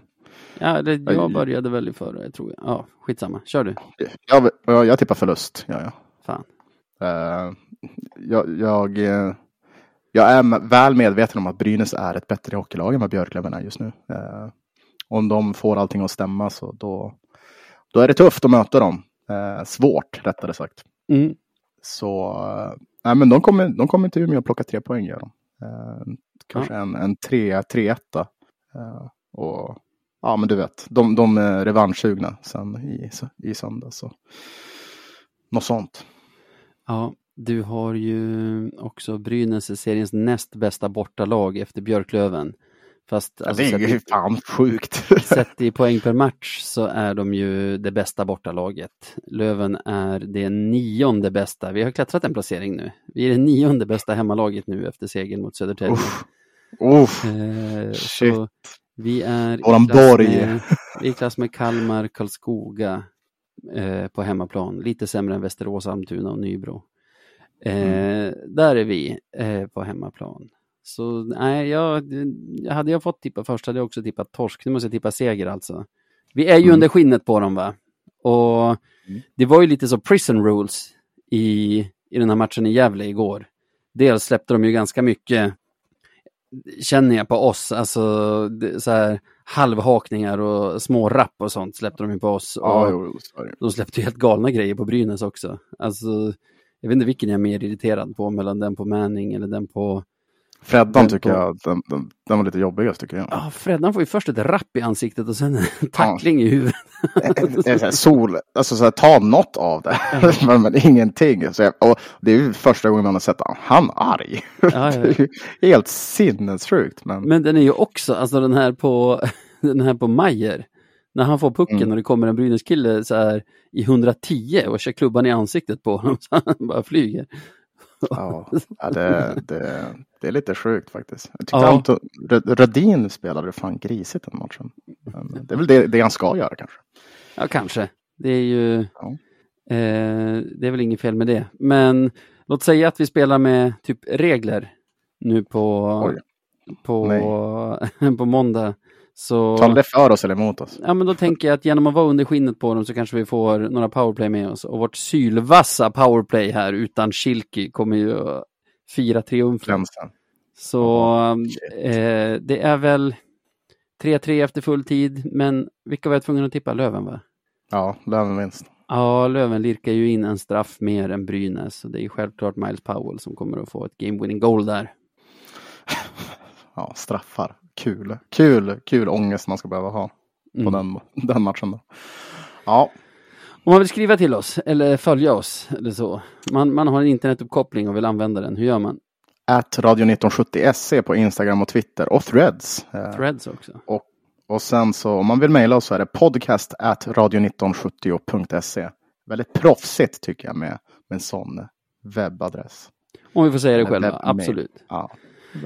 Ja, eller jag började väl i förra, jag tror jag. Ja, skitsamma. Kör du. Jag, jag, jag tippar förlust. Ja, ja. Fan. Eh, jag, jag, eh, jag är väl medveten om att Brynäs är ett bättre hockeylag än vad Björklöven är just nu. Eh, om de får allting att stämma så då, då är det tufft att möta dem. Eh, svårt, rättare sagt. Mm. Så nej, men de kommer, de kommer till Umeå att plocka tre poäng. Gör de. Kanske en, en tre, tre etta. Och ja, men du vet, de, de är revanschsugna sen i, i söndag. Så. Något sånt. Ja, du har ju också Brynäs seriens näst bästa bortalag efter Björklöven. Fast alltså, det är ju fan sjukt. sett i poäng per match så är de ju det bästa bortalaget. Löven är det nionde bästa. Vi har klättrat en placering nu. Vi är det nionde bästa hemmalaget nu efter segern mot Södertälje. Uff. Uff. Eh, Shit. så vi är Våran i klass borg. med, i klass med Kalmar, Karlskoga eh, på hemmaplan. Lite sämre än Västerås, Almtuna och Nybro. Eh, Mm. Där är vi eh, på hemmaplan. Så nej, jag, hade jag fått tippa först hade jag också tippat torsk. Nu måste jag tippa seger alltså. Vi är ju Mm. under skinnet på dem va? Och Mm. det var ju lite så prison rules i, i den här matchen i Gävle igår. Dels släppte de ju ganska mycket känner jag på oss, alltså det- så här halvhakningar och små rapp och sånt släppte de ju på oss. Ja, jo, de släppte ju helt galna grejer på Brynäs också. Alltså, jag vet inte vilken jag är mer irriterad på, mellan den på Manning eller den på... Freddan tycker jag, den, den, den var lite jobbigast tycker jag. Ja, Freddan får ju först ett rapp i ansiktet och sen en tackling i huvudet. Sol, alltså så här, ta något av det. men, men ingenting. Så jag, och det är ju första gången man har sett han, han arg. Ja, ja. det är ju helt sinnessjukt. Men, Men den är ju också, alltså den här på, den här på Majer, när han får pucken Mm. och det kommer en Brynäs-kille så här i 110 och kör klubban i ansiktet på honom så han bara flyger. ja, det, det, det är lite sjukt faktiskt. Jag tyckte Ja. Rö- Rödin spelade fan grisigt den matchen. Men det är väl det, det han ska göra kanske. Ja, kanske. Det är ju... Ja. Eh, det är väl inget fel med det. Men låt säga att vi spelar med typ regler nu på, Oj. på, på måndag. Så, Talar det för oss eller emot oss? ja, men då tänker jag att genom att vara under skinnet på dem så kanske vi får några powerplay med oss. Och vårt sylvassa powerplay här utan Schilke kommer ju fira triumfen. Så shit. eh, det är väl 3-3 efter full tid. Men vilka var jag tvungen att tippa? Löven va? Ja, Löven vinst. Ja, Löven lirkar ju in en straff mer än Brynäs. Så det är självklart Miles Powell som kommer att få ett game winning goal där. Ja, straffar. Kul. Kul, kul ångest man ska behöva ha på Mm. den, den matchen. Då. Ja, Om man vill skriva till oss eller följa oss eller så. Man, man har en internetuppkoppling och vill använda den. Hur gör man? at radio1970se på Instagram och Twitter och Threads. Eh, Threads också. Och, och sen så om man vill mejla oss så är det podcast at radio1970.se. Väldigt proffsigt tycker jag med, med en sån webbadress. Om vi får säga det själva, absolut. Ja.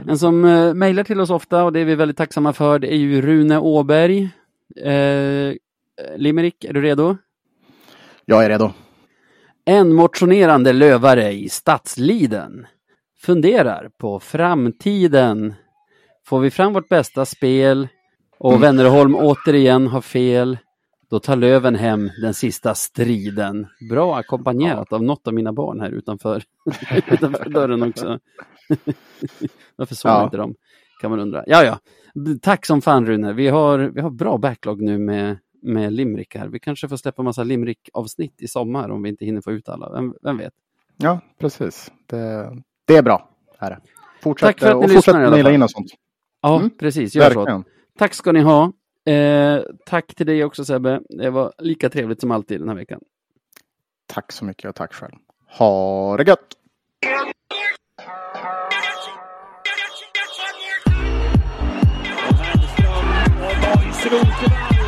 En som uh, mejlar till oss ofta och det är vi väldigt tacksamma för, det är ju Rune Åberg. Eh, Limerick, är du redo? Jag är redo. En motionerande lövare i Stadsliden funderar på framtiden. Får vi fram vårt bästa spel och Mm. Wennerholm återigen har fel, då tar Löven hem den sista striden. Bra ackompanjerat av något av mina barn här utanför, utanför dörren också. Varför såg Ja. inte de? Kan man undra. Ja, ja. Tack som fan Rune. Vi har, vi har bra backlog nu med, med limerick här. Vi kanske får släppa massa limerick-avsnitt i sommar om vi inte hinner få ut alla. Vem, vem vet? Ja, precis. Det, det är bra. Här. Fortsätt, Tack för att ni och lyssnar fortsätt mejla in och sånt. Ja, Mm. precis. Gör så. Tack ska ni ha. Eh, tack till dig också Sebbe. Det var lika trevligt som alltid den här veckan. Tack så mycket och tack själv. Ha det gött! Hur